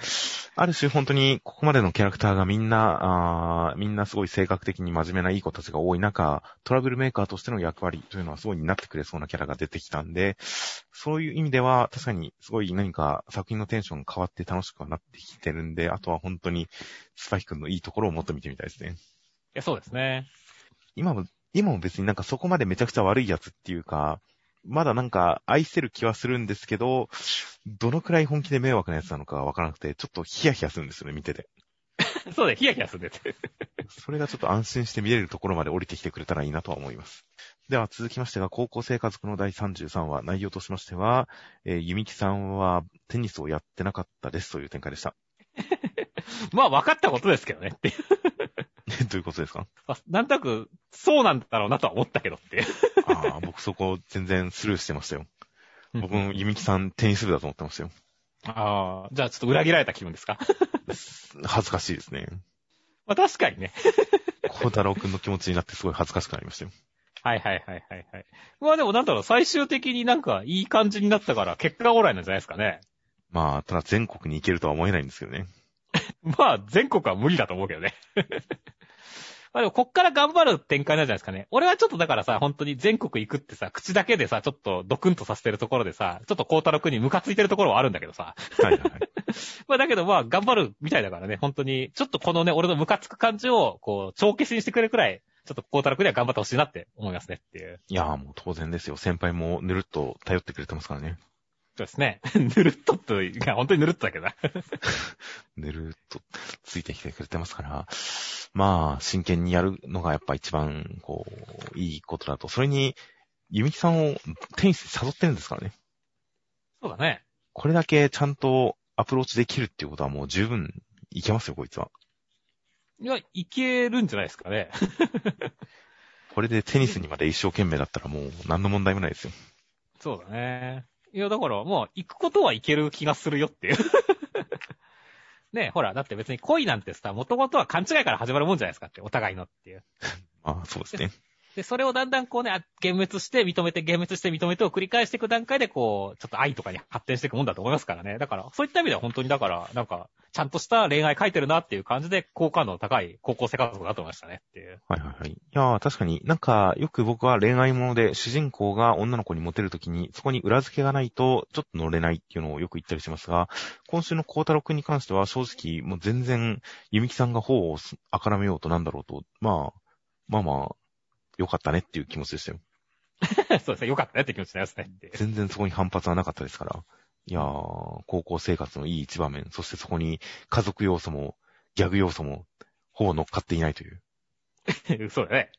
ある種本当にここまでのキャラクターがみんな、あーみんなすごい性格的に真面目ないい子たちが多い中、トラブルメーカーとしての役割というのはすごい担ってくれそうなキャラが出てきたんで、そういう意味では確かにすごい何か作品のテンションが変わって楽しくはなってきてるんで、あとは本当にスパイ君のいいところをもっと見てみたいですね。いや、そうですね。今も、今も別になんかそこまでめちゃくちゃ悪いやつっていうか、まだなんか愛せる気はするんですけど、どのくらい本気で迷惑なやつなのかわからなくて、ちょっとヒヤヒヤするんですよね、見てて。そうだよ、ヒヤヒヤするんでって。それがちょっと安心して見れるところまで降りてきてくれたらいいなとは思います。では続きましてが、高校生家族の第33話、内容としましては、えー、ゆみきさんはテニスをやってなかったですという展開でした。まあ分かったことですけどねっていう。どういうことですか？あなんとなく、そうなんだろうなとは思ったけどって。ああ、僕そこ全然スルーしてましたよ。僕もゆみきさんテニス部だと思ってましたよ。ああ、じゃあちょっと裏切られた気分ですか？恥ずかしいですね。まあ確かにね。孝太郎くんの気持ちになってすごい恥ずかしくなりましたよ。はいはいはいはいはい。まあでもなんだろう、最終的になんかいい感じになったから結果オーライなんじゃないですかね。まあ、ただ全国に行けるとは思えないんですけどね。まあ全国は無理だと思うけどね。まあでもこっから頑張る展開なんじゃないですかね。俺はちょっとだからさ、本当に全国行くってさ、口だけでさ、ちょっとドクンとさせてるところでさ、ちょっと孝太郎くんにムカついてるところはあるんだけどさ。はいはいはい。まあだけどまあ頑張るみたいだからね、本当に、ちょっとこのね、俺のムカつく感じを、こう、帳消しにしてくれるくらい、ちょっと孝太郎くんには頑張ってほしいなって思いますねっていう。いやーもう当然ですよ。先輩もぬるっと頼ってくれてますからね。そうですね。ぬるっとと、いや、本当にぬるっとだけどな。ぬるっとついてきてくれてますから、まあ、真剣にやるのがやっぱ一番、こう、いいことだと。それに、ゆみきさんをテニスに誘ってるんですからね。そうだね。これだけちゃんとアプローチできるっていうことはもう十分いけますよ、こいつは。いや、いけるんじゃないですかね。これでテニスにまで一生懸命だったらもう何の問題もないですよ。そうだね。いや、だから、もう、行くことはいける気がするよっていう。ねえほら、だって別に恋なんてさ、元々は勘違いから始まるもんじゃないですかって、お互いのっていう。まあ、そうですね。で、それをだんだんこうね、あ幻滅して、認めて、幻滅して、認めてを繰り返していく段階で、こう、ちょっと愛とかに発展していくもんだと思いますからね。だから、そういった意味では本当に、だから、なんか、ちゃんとした恋愛書いてるなっていう感じで、好感度の高い高校生活だと思いましたねっていう。はいはいはい。いやー確かになんか、よく僕は恋愛もので主人公が女の子にモテるときに、そこに裏付けがないと、ちょっと乗れないっていうのをよく言ったりしますが、今週の孝太郎くんに関しては正直、もう全然、ゆみきさんが方をあからめようとなんだろうと、まあ、まあまあ、よかったねっていう気持ちでしたよ。そうですね。よかったねって気持ちになりますね。全然そこに反発はなかったですから。いやー、高校生活のいい一場面、そしてそこに家族要素も、ギャグ要素も、ほぼ乗っかっていないという。そうだね。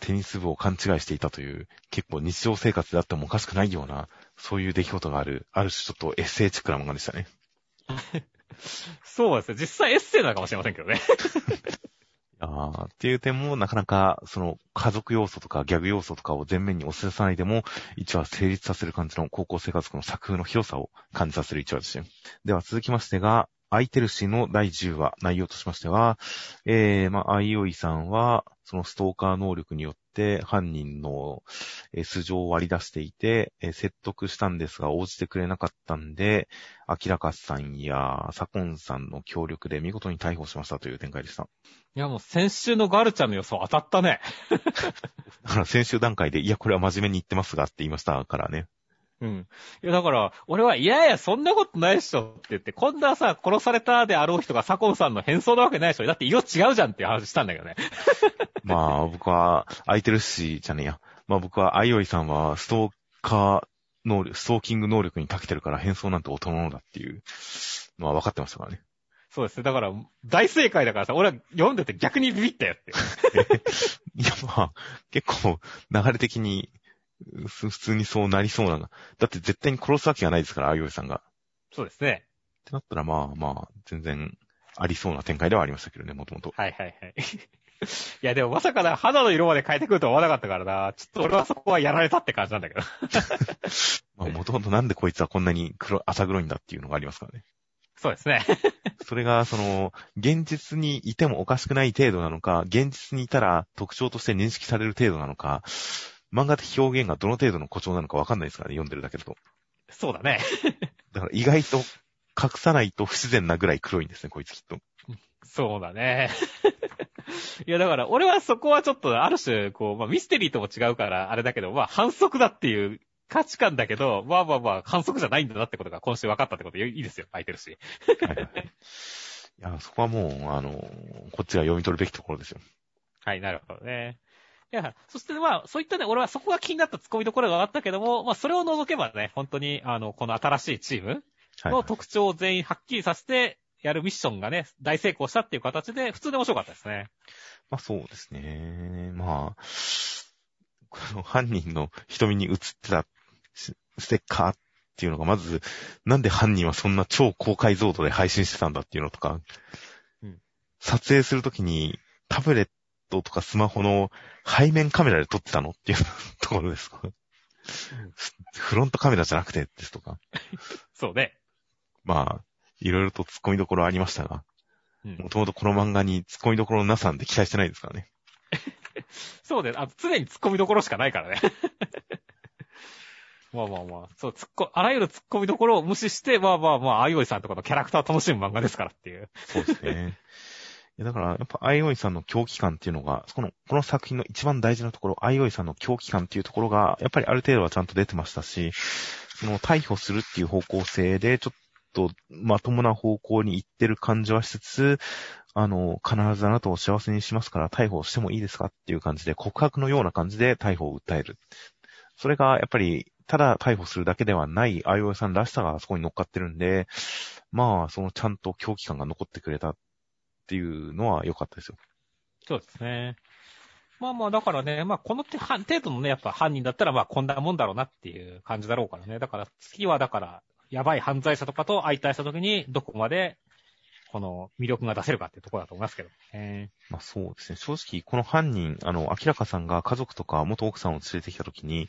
テニス部を勘違いしていたという、結構日常生活であってもおかしくないような、そういう出来事がある、ある種ちょっとエッセイチックな漫画でしたね。そうですね。実際エッセイなのかもしれませんけどね。あっていう点も、なかなか、その、家族要素とかギャグ要素とかを前面に押し出さないでも、一話成立させる感じの高校生活の作風の広さを感じさせる一話でしたよ。では続きましてが、アイテルシーの第10話、内容としましては、えー、まあ、アイオイさんは、そのストーカー能力によって犯人の、えー素性を割り出していて、えー説得したんですが応じてくれなかったんで、アキラカスさんやサコンさんの協力で見事に逮捕しましたという展開でした。いや、もう先週のガルちゃんの予想当たったね。だから先週段階で、いや、これは真面目に言ってますがって言いましたからね。うん。いや、だから、俺は、いやいや、そんなことないっしょって言って、こんなさ、殺されたであろう人がサコンさんの変装なわけないでしょ。だって色違うじゃんって話したんだけどね。まあ、僕は、空いてるし、じゃねえや。まあ僕は、アイオイさんは、ストーカー能力、ストーキング能力に長けてるから変装なんて音のものだっていう、まあ分かってましたからね。そうですね。だから、大正解だからさ、俺は読んでて逆にビビったよって。いや、まあ、結構、流れ的に、ふ普通にそうなりそうな。だって絶対に殺すわけがないですから、アイオイさんが。そうですね。ってなったら、まあまあ、全然、ありそうな展開ではありましたけどね、もともと。はいはいはい。いや、でもまさかな、肌の色まで変えてくるとは思わなかったからな。ちょっと俺はそこはやられたって感じなんだけど。まあ、もともとなんでこいつはこんなに黒、浅黒いんだっていうのがありますからね。そうですね。それが、その、現実にいてもおかしくない程度なのか、現実にいたら特徴として認識される程度なのか、漫画的表現がどの程度の誇張なのかわかんないですからね、読んでるだけだと。そうだね。だから意外と隠さないと不自然なぐらい黒いんですね、こいつきっと。そうだね。いや、だから、俺はそこはちょっと、ある種、こう、まあ、ミステリーとも違うから、あれだけど、まあ、反則だっていう価値観だけど、まあまあまあ、反則じゃないんだなってことが今週分かったってこといいですよ、空いてるし。はいはいはい。いや、そこはもう、あの、こっちが読み取るべきところですよ。はい、なるほどね。いや、そしてまあ、そういったね、俺はそこが気になった突っ込みどころがあったけども、まあ、それを除けばね、本当に、あの、この新しいチームはい、の特徴を全員はっきりさせて、やるミッションがね、大成功したっていう形で、普通で面白かったですね。まあそうですね。まあ、この犯人の瞳に映ってたスステッカーっていうのが、まず、なんで犯人はそんな超高解像度で配信してたんだっていうのとか、うん撮影するときにタブレットとかスマホの背面カメラで撮ってたのっていう ところですか？フロントカメラじゃなくてですとか。そうね。まあ、いろいろと突っ込みどころありましたが、うんもともとこの漫画に突っ込みどころのなさんで期待してないですからね。そうで、あ常に突っ込みどころしかないからね。まあまあまあ、そう、突っ込、あらゆる突っ込みどころを無視して、まあまあまあ、あいおいさんとかのキャラクターを楽しむ漫画ですからっていう。そうですね。だから、やっぱ、アイオイさんの狂気感っていうのが、この、この作品の一番大事なところ、アイオイさんの狂気感っていうところが、やっぱりある程度はちゃんと出てましたし、その、逮捕するっていう方向性で、ちょっと、まともな方向に行ってる感じはしつつ、あの、必ずあなたを幸せにしますから逮捕してもいいですかっていう感じで、告白のような感じで逮捕を訴える。それが、やっぱり、ただ逮捕するだけではない、アイオイさんらしさがそこに乗っかってるんで、まあ、そのちゃんと狂気感が残ってくれたっていうのは良かったですよ。そうですね。まあまあ、だからね、まあこの程度のね、やっぱ犯人だったら、まあこんなもんだろうなっていう感じだろうからね。だから次はだから、やばい犯罪者とかと相対したときに、どこまで、この魅力が出せるかっていうところだと思いますけど。えまあそうですね。正直、この犯人、あの、明らかさんが家族とか元奥さんを連れてきたときに、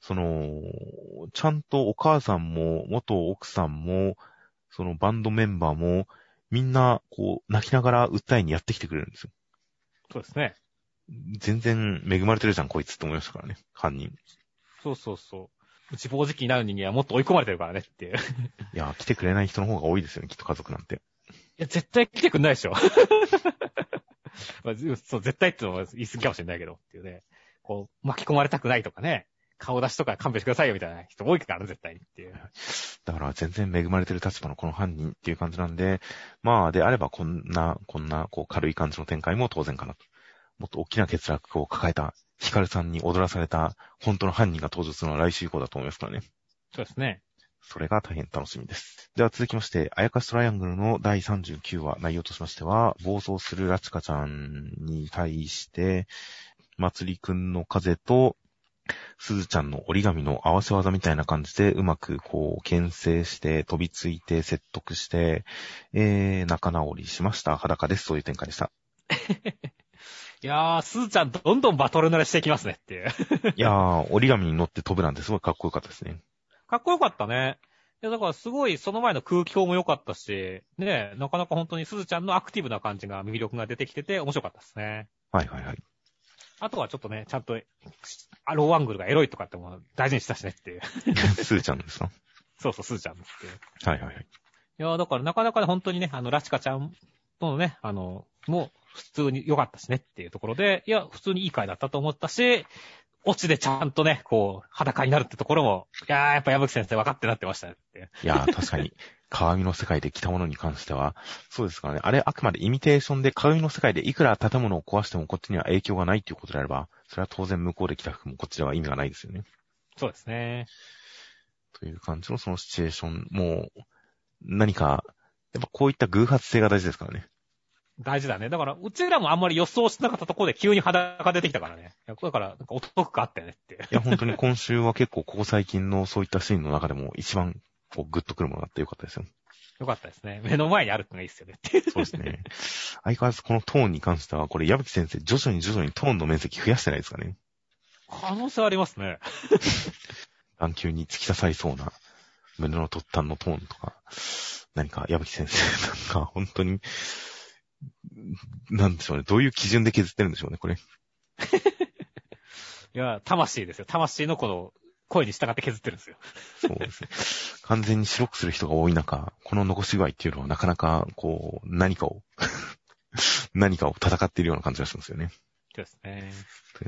その、ちゃんとお母さんも元奥さんも、そのバンドメンバーも、みんな、こう、泣きながら訴えにやってきてくれるんですよ。ーそうですね。全然恵まれてるじゃん、こいつって思いましたからね、犯人。そうそうそう。自暴自棄になる人間はもっと追い込まれてるからねっていう。い いや、来てくれない人の方が多いですよね、きっと家族なんて。や、絶対来てくんないでしょ。まあずそう、絶対ってのは言い過ぎかもしれないけどっていうね。こう、巻き込まれたくないとかね。顔出しとか勘弁してくださいよみたいな人多いからね、絶対にっていう。だから全然恵まれてる立場のこの犯人っていう感じなんで、まあであればこんな、こんな、こう軽い感じの展開も当然かなと。もっと大きな欠落を抱えた、ヒカルさんに踊らされた本当の犯人が登場するのは来週以降だと思いますからね。そうですね。それが大変楽しみです。では続きまして、あやかしトライアングルの第39話、内容としましては、暴走するラチカちゃんに対して、まつりくんの風と、すずちゃんの折り紙の合わせ技みたいな感じで、うまくこう、牽制して、飛びついて、説得して、えー、仲直りしました。裸です。そういう展開でした。いやー、すずちゃんどんどんバトル慣れしていきますねっていう。いやー、折り紙に乗って飛ぶなんてすごいかっこよかったですね。かっこよかったね。いや、だからすごいその前の空気表も良かったし、ねなかなか本当にすずちゃんのアクティブな感じが魅力が出てきてて面白かったですね。はいはいはい。あとはちょっとね、ちゃんと、あローアングルがエロいとかっても大事にしたしねっていう。すずちゃんですか？そうそう、すずちゃんっていう。はいはいはい。いや、だからなかなかね、本当にね、あの、ラチカちゃんとのね、あの、もう普通に良かったしねっていうところで、いや、普通にいい回だったと思ったし、オチでちゃんとね、こう、裸になるってところも、いやー、やっぱ矢吹先生分かってなってましたね。いやー、確かに、鏡の世界で着たものに関しては、そうですからね。あれ、あくまでイミテーションで鏡の世界でいくら建物を壊してもこっちには影響がないっていうことであれば、それは当然向こうで着た服もこっちでは意味がないですよね。そうですね。という感じのそのシチュエーション、もう、何か、やっぱこういった偶発性が大事ですからね。大事だね。だから、うちらもあんまり予想してなかったところで急に裸が出てきたからね。だから、なんかお得感あったよねって。いや、本当に今週は結構ここ最近のそういったシーンの中でも一番、こう、グッとくるものがあってよかったですよ。よかったですね。目の前にあるのがいいですよねって。そうですね。相変わらずこのトーンに関しては、これ、矢吹先生、徐々に徐々にトーンの面積増やしてないですかね。可能性ありますね。眼球に突き刺さりそうな胸の突端のトーンとか、何か矢吹先生なんか本当に、なんでしょうね。どういう基準で削ってるんでしょうね、これ。いや、魂ですよ。魂のこの、声に従って削ってるんですよ。そうですね。完全に白くする人が多い中、この残し具合っていうのはなかなか、こう、何かを、何かを戦っているような感じがしますよね。そうですね。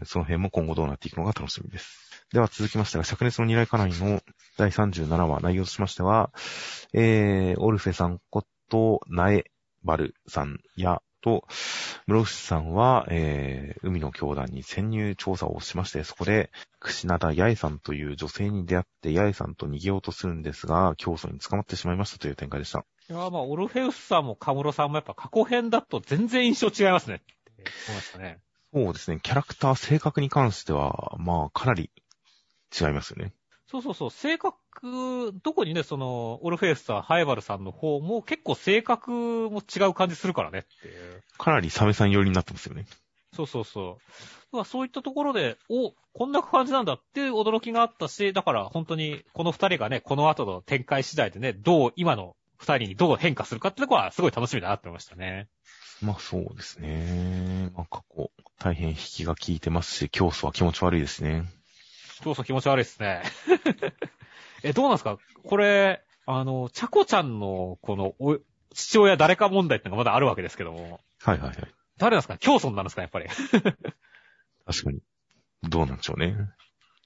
その辺も今後どうなっていくのが楽しみです。では続きましては、灼熱の二来家内の第37話、内容としましては、えー、オルフェさんこと、ナエバルさんや、と、室伏さんは、えー、海の教団に潜入調査をしまして、そこで、串灘八重さんという女性に出会って、八重さんと逃げようとするんですが、競争に捕まってしまいましたという展開でした。いや、まあ、オルフェウスさんもカムロさんもやっぱ過去編だと全然印象違いますね。って思いましたね。そうですね、キャラクター、性格に関しては、まあ、かなり違いますよね。そうそうそう、性格、特にね、その、オルフェウスさん、ハイバルさんの方も結構性格も違う感じするからねっていう。かなりサメさん寄りになってますよね。そうそうそう。まあそういったところで、お、こんな感じなんだっていう驚きがあったし、だから本当にこの二人がね、この後の展開次第でね、どう今の二人にどう変化するかってとこはすごい楽しみだなって思いましたね。まあそうですね。まあ過去、大変引きが効いてますし、競争は気持ち悪いですね。競争気持ち悪いですね。え、どうなんですか？これ、あの、ちゃこちゃんの、この、お、父親誰か問題ってのがまだあるわけですけども。はいはいはい。誰なんですか？競争なんですかやっぱり。確かに。どうなんでしょうね。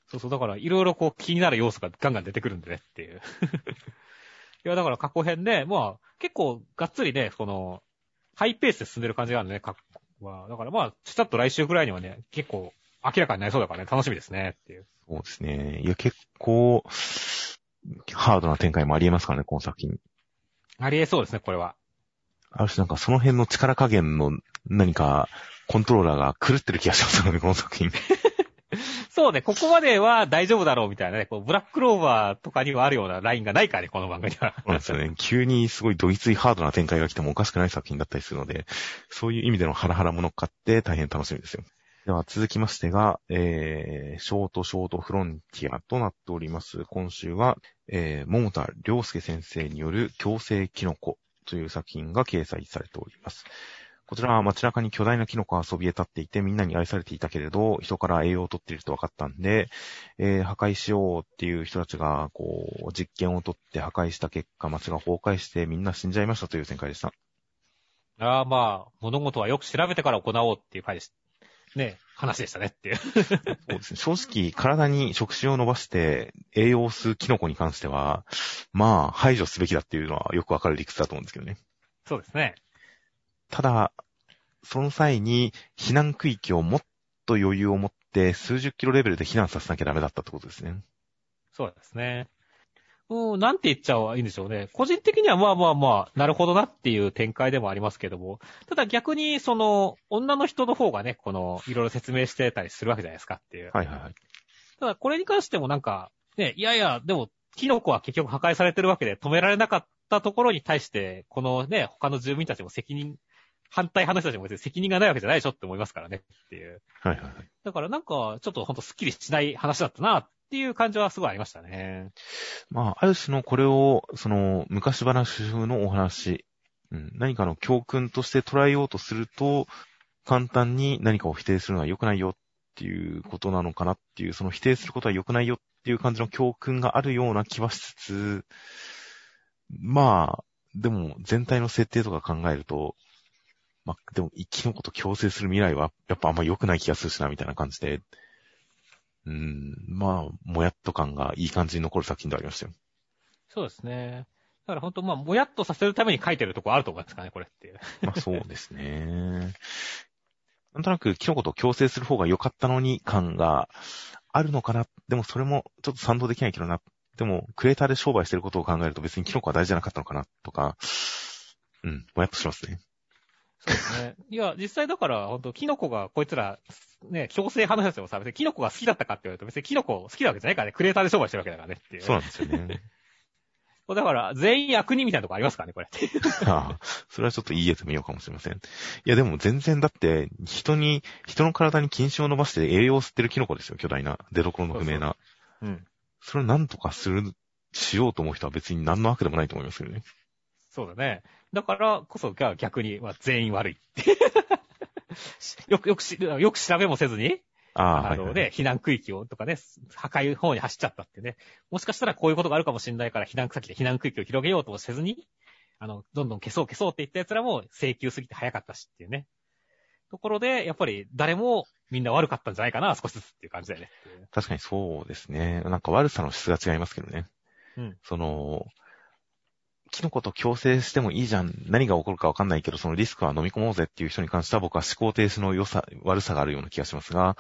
そうそう、だからいろいろこう気になる要素がガンガン出てくるんでねっていう。いや、だから過去編で、まあ、結構がっつりね、この、ハイペースで進んでる感じがあるね、過去は。だからまあ、ちょっと来週ぐらいにはね、結構明らかになりそうだからね、楽しみですねっていう。そうですね。いや、結構、ハードな展開もありえますからね、この作品。ありえそうですね、これは。ある種なんかその辺の力加減の何かコントローラーが狂ってる気がしますよね、この作品。そうね、ここまでは大丈夫だろうみたいなね、こうブラッククローバーとかにはあるようなラインがないからね、この番組には。そうなんですよね。急にすごいドイツイハードな展開が来てもおかしくない作品だったりするので、そういう意味でのハラハラも乗っかって大変楽しみですよ。では続きましてが、えー、ショートショートフロンティアとなっております。今週は、えー、桃田良介先生による強制キノコという作品が掲載されております。こちらは街中に巨大なキノコがそびえ立っていてみんなに愛されていたけれど、人から栄養を取っていると分かったんで、えー、破壊しようっていう人たちが、こう、実験を取って破壊した結果、街が崩壊してみんな死んじゃいましたという展開でした。ああ、まあ、物事はよく調べてから行おうっていう回です。ね、話でしたねっていう。そうですね。正直、体に触手を伸ばして栄養を吸うキノコに関しては、まあ、排除すべきだっていうのはよくわかる理屈だと思うんですけどね。そうですね。ただ、その際に避難区域をもっと余裕を持って数十キロレベルで避難させなきゃダメだったってことですね。そうですね。うん、なんて言っちゃいいんでしょうね。個人的にはまあまあまあ、なるほどなっていう展開でもありますけども、ただ逆に、その、女の人の方がね、この、いろいろ説明してたりするわけじゃないですかっていう。はいはいはい。ただこれに関してもなんか、ね、いやいや、でも、キノコは結局破壊されてるわけで止められなかったところに対して、このね、他の住民たちも責任、反対派の人たちも別に責任がないわけじゃないでしょって思いますからねっていう。はいはいはい。だからなんか、ちょっとほんとスッキリしない話だったなっっていう感じはすごいありましたね。まあ、ある種のこれを、その、昔話風のお話、うん、何かの教訓として捉えようとすると、簡単に何かを否定するのは良くないよっていうことなのかなっていう、その否定することは良くないよっていう感じの教訓があるような気はしつつ、まあ、でも全体の設定とか考えると、まあ、でも生きのこと強制する未来はやっぱあんま良くない気がするしな、みたいな感じで、うん、まあ、もやっと感がいい感じに残る作品ではありましたよ。そうですね。だから本当まあ、もやっとさせるために書いてるとこあると思いますかね、これって。まあそうですね。なんとなく、キノコと強制する方が良かったのに感があるのかな。でもそれもちょっと賛同できないけどな。でも、クレーターで商売してることを考えると別にキノコは大事じゃなかったのかな、とか、うん、もやっとしますね。そうですね。いや、実際だから、本当キノコが、こいつら、ね、強制派の人たちもさ、別にキノコが好きだったかって言われると、別にキノコ好きなわけじゃないからね、クレーターで商売してるわけだからねっていう。そうなんですよね。だから、全員悪人みたいなとこありますからね、これ。ああそれはちょっといいやつ見ようかもしれません。いやでも全然だって、人に、人の体に筋腫を伸ばして栄養を吸ってるキノコですよ、巨大な。出所の不明な。うん。それを何とかする、しようと思う人は別に何の悪でもないと思いますけどね。そうだね。だからこそが逆に、まあ、全員悪いって。よく、よくし、よく調べもせずに、ああ、はい、あのはい。ね、避難区域をとかね、破壊方に走っちゃったってね。もしかしたらこういうことがあるかもしれないから避難先で避難区域を広げようともせずに、あの、どんどん消そう消そうって言った奴らも請求すぎて早かったしっていうね。ところで、やっぱり誰もみんな悪かったんじゃないかな、少しずつっていう感じだよね。確かにそうですね。なんか悪さの質が違いますけどね。うん。その、キノコと共生してもいいじゃん。何が起こるかわかんないけど、そのリスクは飲み込もうぜっていう人に関しては僕は思考停止の良さ、悪さがあるような気がしますが、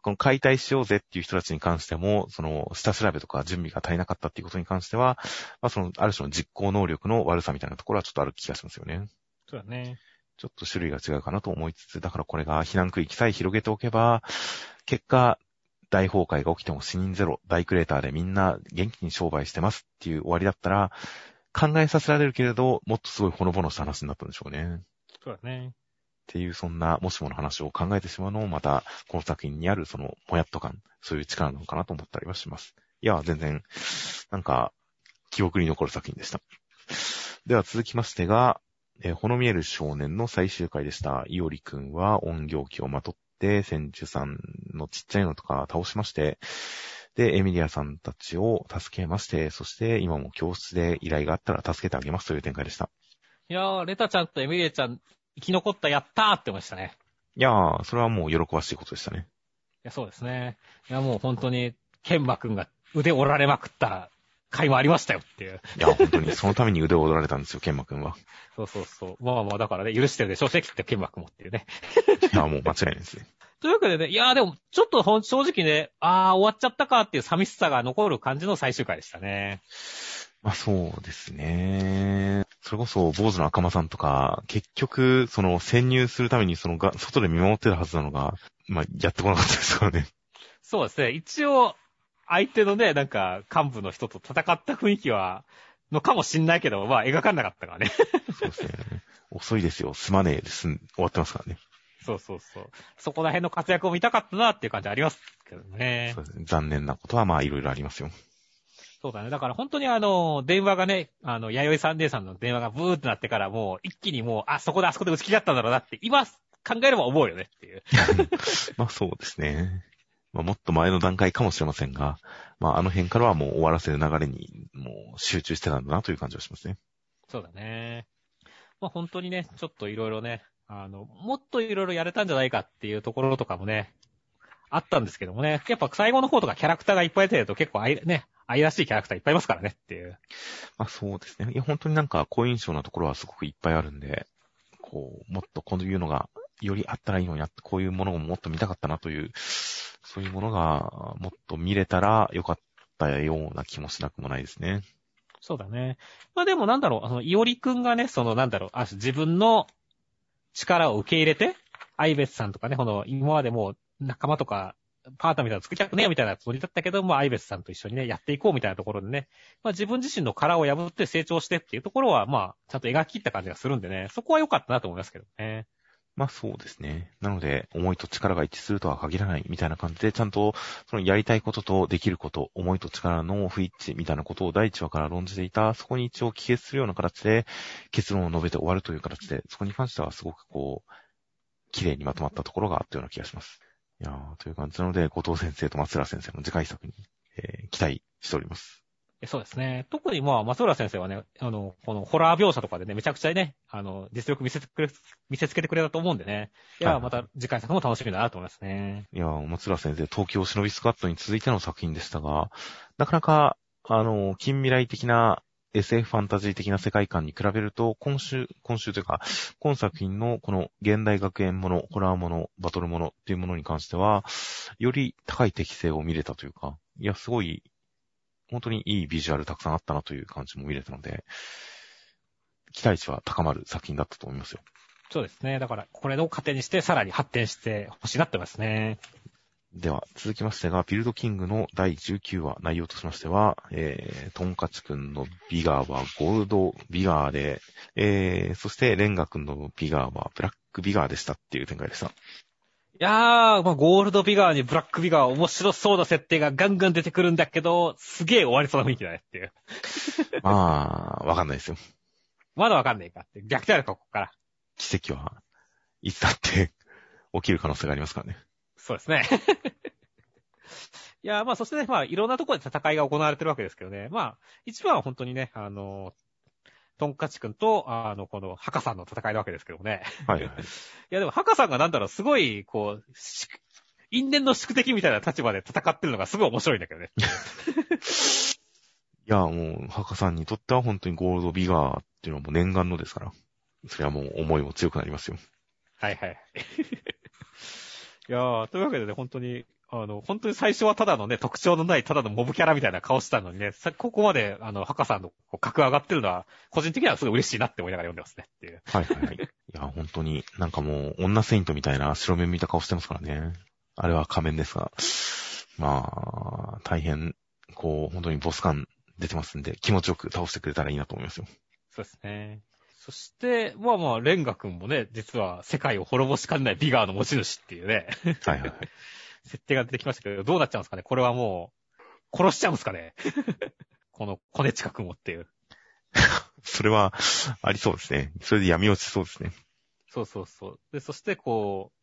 この解体しようぜっていう人たちに関しても、その下調べとか準備が足りなかったっていうことに関しては、まあその、ある種の実行能力の悪さみたいなところはちょっとある気がしますよね。そうだね。ちょっと種類が違うかなと思いつつ、だからこれが避難区域さえ広げておけば、結果、大崩壊が起きても死人ゼロ、大クレーターでみんな元気に商売してますっていう終わりだったら、考えさせられるけれど、もっとすごいほのぼのした話になったんでしょうね。っそうだね。ていう、そんな、もしもの話を考えてしまうのも、また、この作品にある、その、もやっと感、そういう力なのかなと思ったりはします。いや、全然、なんか、記憶に残る作品でした。では続きましてが、えーほの見える少年の最終回でした。いおりくんは音行機をまとって、千住さんのちっちゃいのとか倒しまして、で、エミリアさんたちを助けまして、そして今も教室で依頼があったら助けてあげますという展開でした。いやー、レタちゃんとエミリエちゃん、生き残った、やったーって思いましたね。いやー、それはもう喜ばしいことでしたね。いや、そうですね。いや、もう本当に、ケンマくんが腕折られまくった回もありましたよっていう。いや、本当にそのために腕を折られたんですよ、ケンマくんは。そうそうそう。まあまあ、だからね、許してるでしょう、関ってケンマくんもっていうね。いや、もう間違いないですね。というわけでね、いやーでも、ちょっとほん正直ね、あー終わっちゃったかっていう寂しさが残る感じの最終回でしたね。まあそうですね。それこそ、坊主の赤間さんとか、結局、その、潜入するために、そのが、外で見守ってたはずなのが、まあ、やってこなかったですからね。そうですね。一応、相手のね、なんか、幹部の人と戦った雰囲気は、のかもしんないけど、まあ、描かなかったからね。そうですね。遅いですよ。すまねえですん。終わってますからね。そうそうそう。そこら辺の活躍を見たかったなっていう感じありますけどねそ。うですね。残念なことは、まあ、いろいろありますよ。そうだね。だから本当にあの、電話がね、あの、弥生サンデーさんの電話がブーってなってからもう、一気にもう、あ、そこであそこで打ち切りだったんだろうなって、今、考えれば思うよねっていう。まあそうですね。まあもっと前の段階かもしれませんが、まああの辺からはもう終わらせる流れにもう集中してたんだなという感じがしますね。そうだね。まあ本当にね、ちょっといろいろね、あの、もっといろいろやれたんじゃないかっていうところとかもね、あったんですけどもね、やっぱ最後の方とかキャラクターがいっぱい出てると結構愛、ね、愛らしいキャラクターいっぱいいますからねっていう。まあそうですね。いや本当になんか好印象なところはすごくいっぱいあるんで、こう、もっとこういうのがよりあったらいいのになって、こういうものをもっと見たかったなという、そういうものがもっと見れたらよかったような気もしなくもないですね。そうだね。まあでもなんだろう、あの、いおりくんがね、そのなんだろう、あ自分の力を受け入れて、アイベスさんとかね、この、今までもう仲間とか、パートみたいなの作りたくねえみたいなつもりだったけども、アイベスさんと一緒にね、やっていこうみたいなところでね、まあ自分自身の殻を破って成長してっていうところは、まあ、ちゃんと描き切った感じがするんでね、そこは良かったなと思いますけどね。まあそうですね。なので、思いと力が一致するとは限らないみたいな感じで、ちゃんと、そのやりたいこととできること、思いと力の不一致みたいなことを第一話から論じていた、そこに一応帰結するような形で、結論を述べて終わるという形で、そこに関してはすごくこう、綺麗にまとまったところがあったような気がします。いやー、という感じなので、後藤先生と松浦先生の次回作に、えー期待しております。えそうですね。特にまあ、松浦先生はね、あの、このホラー描写とかでね、めちゃくちゃね、あの、実力見せてくれ、見せつけてくれたと思うんでね。いや、はいまた次回作も楽しみだなと思いますね。いやー、松浦先生、東京忍びスカットに続いての作品でしたが、なかなか、あの、近未来的な SF ファンタジー的な世界観に比べると、今週、今週というか、今作品のこの現代学園もの、ホラーもの、バトルものっていうものに関しては、より高い適性を見れたというか、いや、すごい、本当にいいビジュアルたくさんあったなという感じも見れたので、期待値は高まる作品だったと思いますよ。そうですね。だから、これを糧にして、さらに発展してほしいなってますね。では、続きましてが、ビルドキングの第19話、内容としましては、えー、トンカチくんのビガーはゴールドビガーで、えー、そしてレンガくんのビガーはブラックビガーでしたっていう展開でした。いやー、まあ、ゴールドビガーにブラックビガー面白そうな設定がガンガン出てくるんだけど、すげえ終わりそうな雰囲気だねっていう。まあ、わかんないですよ。まだわかんないかって。逆転あるか、ここから。奇跡はいつだって起きる可能性がありますからね。そうですね。いや、まあ、そしてね、まあ、いろんなところで戦いが行われてるわけですけどね。まあ、一番は本当にね、あの、トンカチ君と、あの、この、ハカさんの戦いなわけですけどもね。はいはい。いや、でも、ハカさんがなんだろう、すごい、こう、し因縁の宿敵みたいな立場で戦ってるのがすごい面白いんだけどね。いや、もう、ハカさんにとっては本当にゴールドビガーっていうのはもう念願のですから。それはもう思いも強くなりますよ。はいはい。いやー、というわけでね、本当に、あの、本当に最初はただのね、特徴のないただのモブキャラみたいな顔したのにね、さここまで、あの、ハカさんの格上がってるのは、個人的にはすごい嬉しいなって思いながら読んでますねっていう。はいはいはい。いや、本当になんかもう、女セイントみたいな白目見た顔してますからね。あれは仮面ですが。まあ、大変、こう、本当にボス感出てますんで、気持ちよく倒してくれたらいいなと思いますよ。そうですね。そして、まあまあ、レンガ君もね、実は世界を滅ぼしかねないビガーの持ち主っていうね、はいはいはい。設定が出てきましたけど、どうなっちゃうんですかね？これはもう、殺しちゃうんですかね？このコネチカ君をっていう。それは、ありそうですね。それで闇落ちそうですね。そうそうそう。で、そしてこう、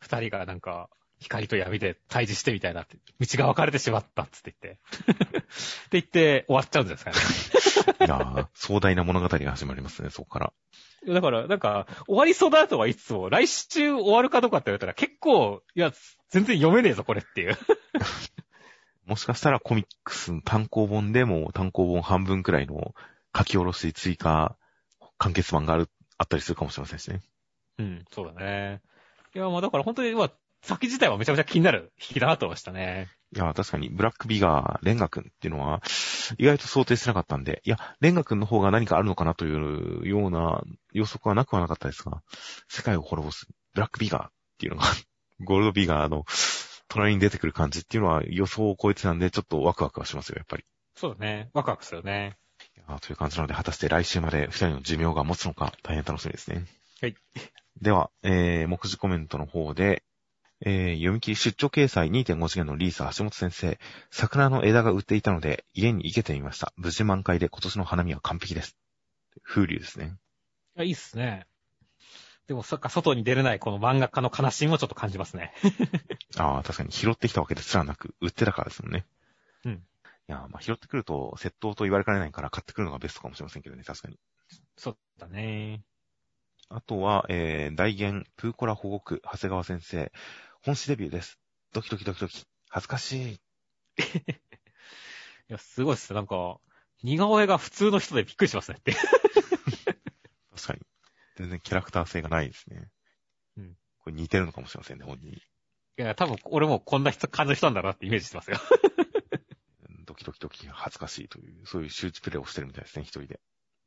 二人がなんか、光と闇で対峙してみたいなって、道が分かれてしまったっつって言って。って言って終わっちゃうんですかね。いやー壮大な物語が始まりますね、そこから。だから、なんか、終わりそうだとは言いつつも、来週終わるかどうかって言われたら結構、いや、全然読めねえぞ、これっていう。もしかしたらコミックスの単行本でも単行本半分くらいの書き下ろし追加完結版がある、あったりするかもしれませんしね。うん、そうだね。いや、まあだから本当に、まあ、先自体はめちゃめちゃ気になる引きだなと思いましたね。いや、確かに、ブラックビガー、レンガ君っていうのは、意外と想定してなかったんで、いや、レンガ君の方が何かあるのかなというような予測はなくはなかったですが、世界を滅ぼす、ブラックビガーっていうのが、ゴールドビガーの隣に出てくる感じっていうのは予想を超えてたんで、ちょっとワクワクはしますよ、やっぱり。そうだね。ワクワクするよね。という感じなので、果たして来週まで二人の寿命が持つのか、大変楽しみですね。はい。では、えー、目次コメントの方で、えー、読み切り出張掲載2.5次元のリーサ橋本先生、桜の枝が売っていたので、家に行けてみました。無事満開で今年の花見は完璧です。風流ですね。いや、いいっすね。でも、そっか、外に出れないこの漫画家の悲しみもちょっと感じますね。ああ、確かに拾ってきたわけですらなく、売ってたからですもんね。うん。いやー、まあ拾ってくると、窃盗と言われかねないから買ってくるのがベストかもしれませんけどね、確かに。そうだね。あとは、えー、大言、プーコラ保護区、長谷川先生。本誌デビューです。ドキドキドキドキ。恥ずかしい。いや、すごいっすね。なんか、似顔絵が普通の人でびっくりしますねって。確かに。全然キャラクター性がないですね。うん。これ似てるのかもしれませんね、本人に。いや、多分、俺もこんな人、感じの人なんだなってイメージしてますよ。ドキドキドキ恥ずかしいという、そういう周知プレイをしてるみたいですね、一人で。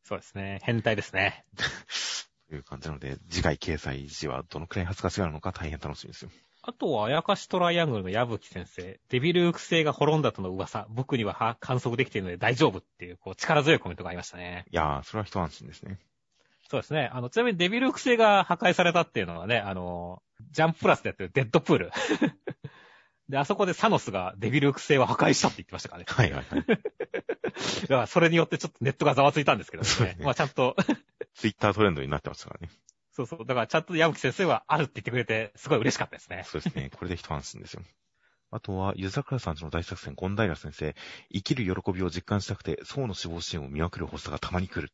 そうですね。変態ですね。という感じなので、次回掲載時はどのくらい恥ずかしがるのか大変楽しみですよ。あとは、あやかしトライアングルの矢吹先生。デビルーク星が滅んだとの噂。僕にはは観測できているので大丈夫っていう、こう、力強いコメントがありましたね。いやー、それは一安心ですね。そうですね。あの、ちなみにデビルーク星が破壊されたっていうのはね、あの、ジャンププラスでやってるデッドプール。で、あそこでサノスがデビルーク星を破壊したって言ってましたからね。はいはいはい。だからそれによってちょっとネットがざわついたんですけどね。ねまあちゃんと、ツイッタートレンドになってましたからね。そうそう。だからちゃんと矢吹先生はあるって言ってくれて、すごい嬉しかったですね。そうですね。これで一安心ですよ。あとは、ゆざくらさんちの大作戦、ゴンダイラ先生。生きる喜びを実感したくて、層の死亡シーンを見送る発作がたまに来る。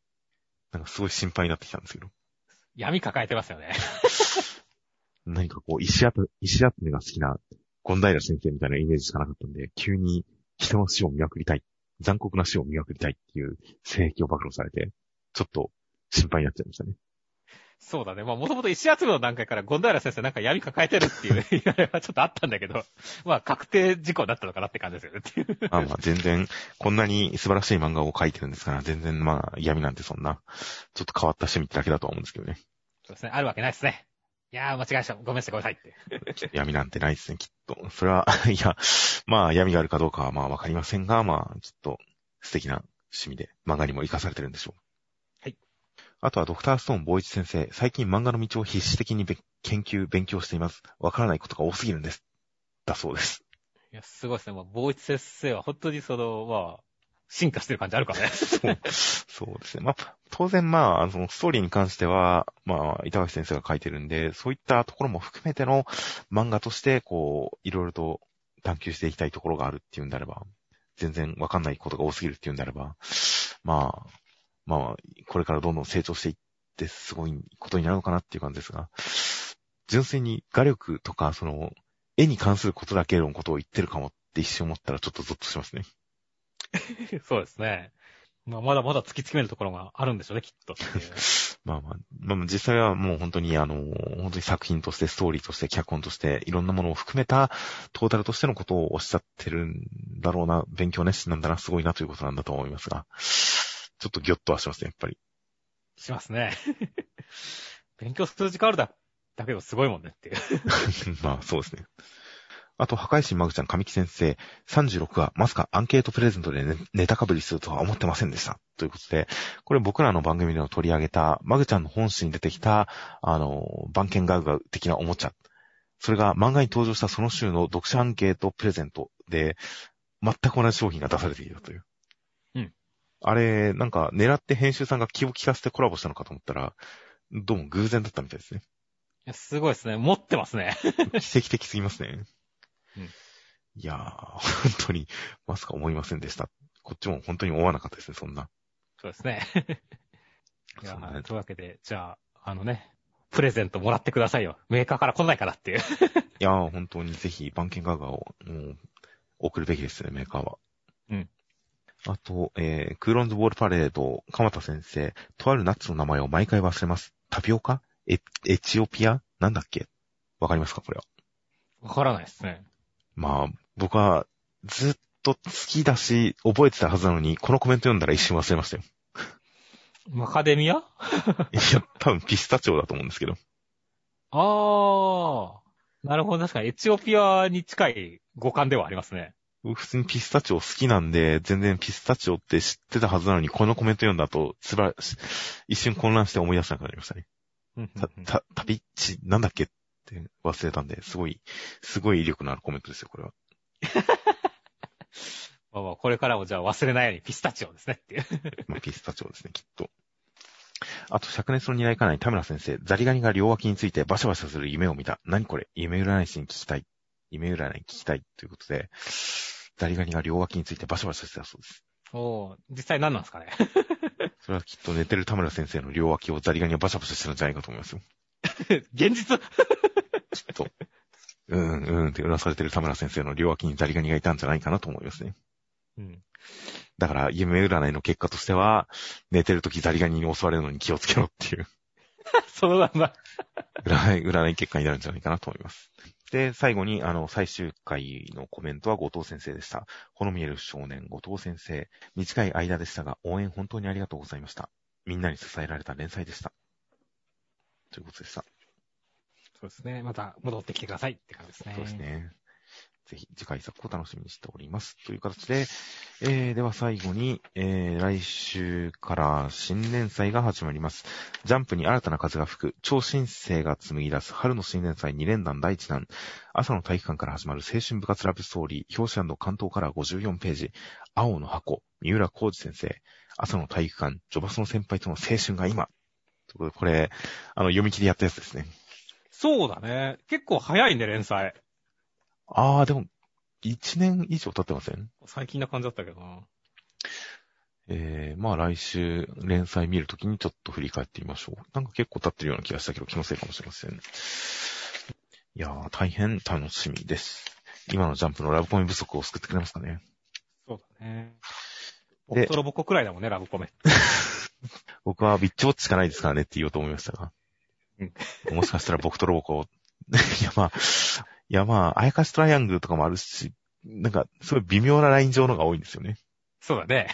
なんかすごい心配になってきたんですけど。闇抱えてますよね。何かこう、石集石集めが好きな、ゴンダイラ先生みたいなイメージしかなかったんで、急に人の死を見送りたい。残酷な死を見送りたいっていう性癖を暴露されて、ちょっと心配になっちゃいましたね。そうだね。まあもともと石集めの段階からゴンダイラ先生なんか闇抱えてるっていう 言われはちょっとあったんだけど、まあ確定事項だったのかなって感じですよねっていう。まあまあ全然、こんなに素晴らしい漫画を描いてるんですから、全然まあ闇なんてそんな、ちょっと変わった趣味ってだけだと思うんですけどね。そうですね。あるわけないですね。いやー、間違えました。ごめんなさい、ごめんなさいって。闇なんてないですね、きっと。それは、いや、まあ闇があるかどうかはまあわかりませんが、まあきっと素敵な趣味で漫画にも活かされてるんでしょう。はい。あとはドクターストーンボーイチ先生、最近漫画の道を必死的にべ研究、勉強しています。わからないことが多すぎるんです。だそうです。いや、すごいですね。まあ、坊一先生は本当にその、まあ、進化してる感じあるからね。そう、そうですね。まあ、当然まあ、あの、ストーリーに関しては、まあ、板垣先生が書いてるんで、そういったところも含めての漫画として、こう、いろいろと探求していきたいところがあるっていうんであれば、全然わかんないことが多すぎるっていうんであれば、まあ、まあ、これからどんどん成長していって、すごいことになるのかなっていう感じですが、純粋に画力とか、その、絵に関することだけのことを言ってるかもって一瞬思ったらちょっとゾッとしますね。そうですね。まあ、まだまだ突き詰めるところがあるんでしょうね、きっと まあ、まあまあ実際はもう本当にあの、本当に作品として、ストーリーとして、脚本として、いろんなものを含めたトータルとしてのことをおっしゃってるんだろうな、勉強熱心なんだな、すごいなということなんだと思いますが、ちょっとギョッとはしますね、やっぱり。しますね。勉強する時間あるだ、だけどすごいもんねっていう。まあそうですね。あと、破壊神マグちゃん神木先生、36はまさかアンケートプレゼントでネネタかぶりするとは思ってませんでした。ということで、これ僕らの番組でも取り上げた、マグちゃんの本誌に出てきた、あの、番犬ガウガウ的なおもちゃ。それが漫画に登場したその週の読者アンケートプレゼントで、全く同じ商品が出されているという。うん。あれ、なんか狙って編集さんが気を利かせてコラボしたのかと思ったら、どうも偶然だったみたいですね。いやすごいですね。持ってますね。奇跡的すぎますね。うんいやー、本当に、まさか思いませんでした。こっちも本当に思わなかったですね、そんな。そうですね。いやねというわけで、じゃあ、あのね、プレゼントもらってくださいよ。メーカーから来ないからっていう。いやー、本当にぜひ、番犬ガガを、もう、送るべきですね、メーカーは。うん。あと、えー、クーロンズボールパレード、鎌田先生、とあるナッツの名前を毎回忘れます。タピオカ？エ、エチオピア？なんだっけ？わかりますか？これは。わからないですね。まあ、僕は、ずっと好きだし、覚えてたはずなのに、このコメント読んだら一瞬忘れましたよ。マカデミア？いや、多分ピスタチオだと思うんですけど。あー。なるほど。確かにエチオピアに近い五感ではありますね。僕普通にピスタチオ好きなんで、全然ピスタチオって知ってたはずなのに、このコメント読んだ後、つら、一瞬混乱して思い出せなくなりましたね。うんた、た、タピッチ、なんだっけって忘れたんで、すごい、すごい威力のあるコメントですよ、これは。まあまあこれからもじゃあ忘れないようにピスタチオですねっていう。まあ、ピスタチオですね、きっと。あと、灼熱の担いかない田村先生、ザリガニが両脇についてバシャバシャする夢を見た。何これ？夢占い師に聞きたい。夢占い聞きたい。ということで、ザリガニが両脇についてバシャバシャしてたそうです。おー実際何なんですかね。それはきっと寝てる田村先生の両脇をザリガニがバシャバシャしてるんじゃないかと思いますよ。現実？きっと。うん、うんって噂されてる田村先生の両脇にザリガニがいたんじゃないかなと思いますね。うん。だから、夢占いの結果としては、寝てる時ザリガニに襲われるのに気をつけろっていう、そうなんだ。占い、占い結果になるんじゃないかなと思います。で、最後に、あの、最終回のコメントは後藤先生でした。ほの見える少年、後藤先生。短い間でしたが、応援本当にありがとうございました。みんなに支えられた連載でした。ということでした。そうですね。また戻ってきてくださいって感じですね。そうです。ね。ぜひ次回作を楽しみにしております。という形で、えー、では最後に、えー、来週から新年祭が始まります。ジャンプに新たな風が吹く、超新星が紡ぎ出す春の新年祭2連弾第1弾、朝の体育館から始まる青春部活ラブストーリー、表紙関東カラー54ページ、青の箱、三浦浩二先生、朝の体育館、ジョバスの先輩との青春が今。ということで、これ、あの、読み切りやったやつですね。そうだね。結構早いね、連載。あー、でも、1年以上経ってません？最近な感じだったけどな。えー、まあ来週連載見るときにちょっと振り返ってみましょう。なんか結構経ってるような気がしたけど気のせいかもしれません。いやー、大変楽しみです。今のジャンプのラブコメ不足を救ってくれますかね。そうだね。でボクトロボコくらいだもんね、ラブコメ。僕はビッチウォッチしかないですからねって言おうと思いましたが。もしかしたら僕とロボコ、いやまあ、いやまあ、あやかしトライアングルとかもあるし、なんか、すごい微妙なライン上のが多いんですよね。そうだね。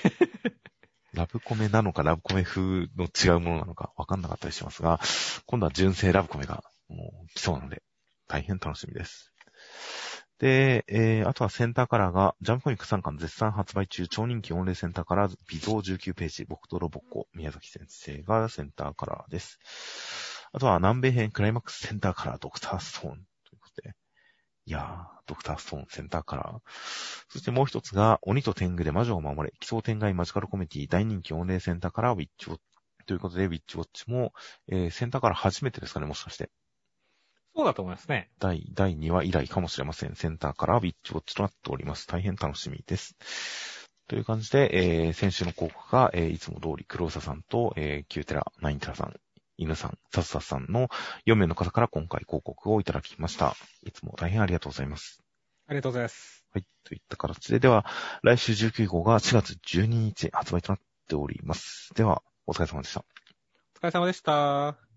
ラブコメなのか、ラブコメ風の違うものなのか、わかんなかったりしますが、今度は純正ラブコメが、もう、来そうなので、大変楽しみです。で、えー、あとはセンターカラーが、ジャンプコミック3巻絶賛発売中、超人気御礼センターカラー、微増19ページ、僕とロボッコ、宮崎先生がセンターカラーです。あとは南米編クライマックスセンターカラー、ドクターストーン。いやー、ドクターストーン、センターカラー。そしてもう一つが、鬼と天狗で魔女を守れ、奇想天外マジカルコメディ大人気御礼センターカラー、ウィッチウォッチ。ということで、ウィッチウォッチも、えー、センターカラー初めてですかね、もしかして。そうだと思いますね。第、第2話以来かもしれません。センターカラー、ウィッチウォッチとなっております。大変楽しみです。という感じで、えー、先週の広告が、えー、いつも通り、黒沢さんと、えー、キューテラ、ナインテラさん、犬さん、サスサスさんの4名の方から今回広告をいただきました。いつも大変ありがとうございます。ありがとうございます。はい。といった形で、では、来週19号が4月12日発売となっております。では、お疲れ様でした。お疲れ様でした。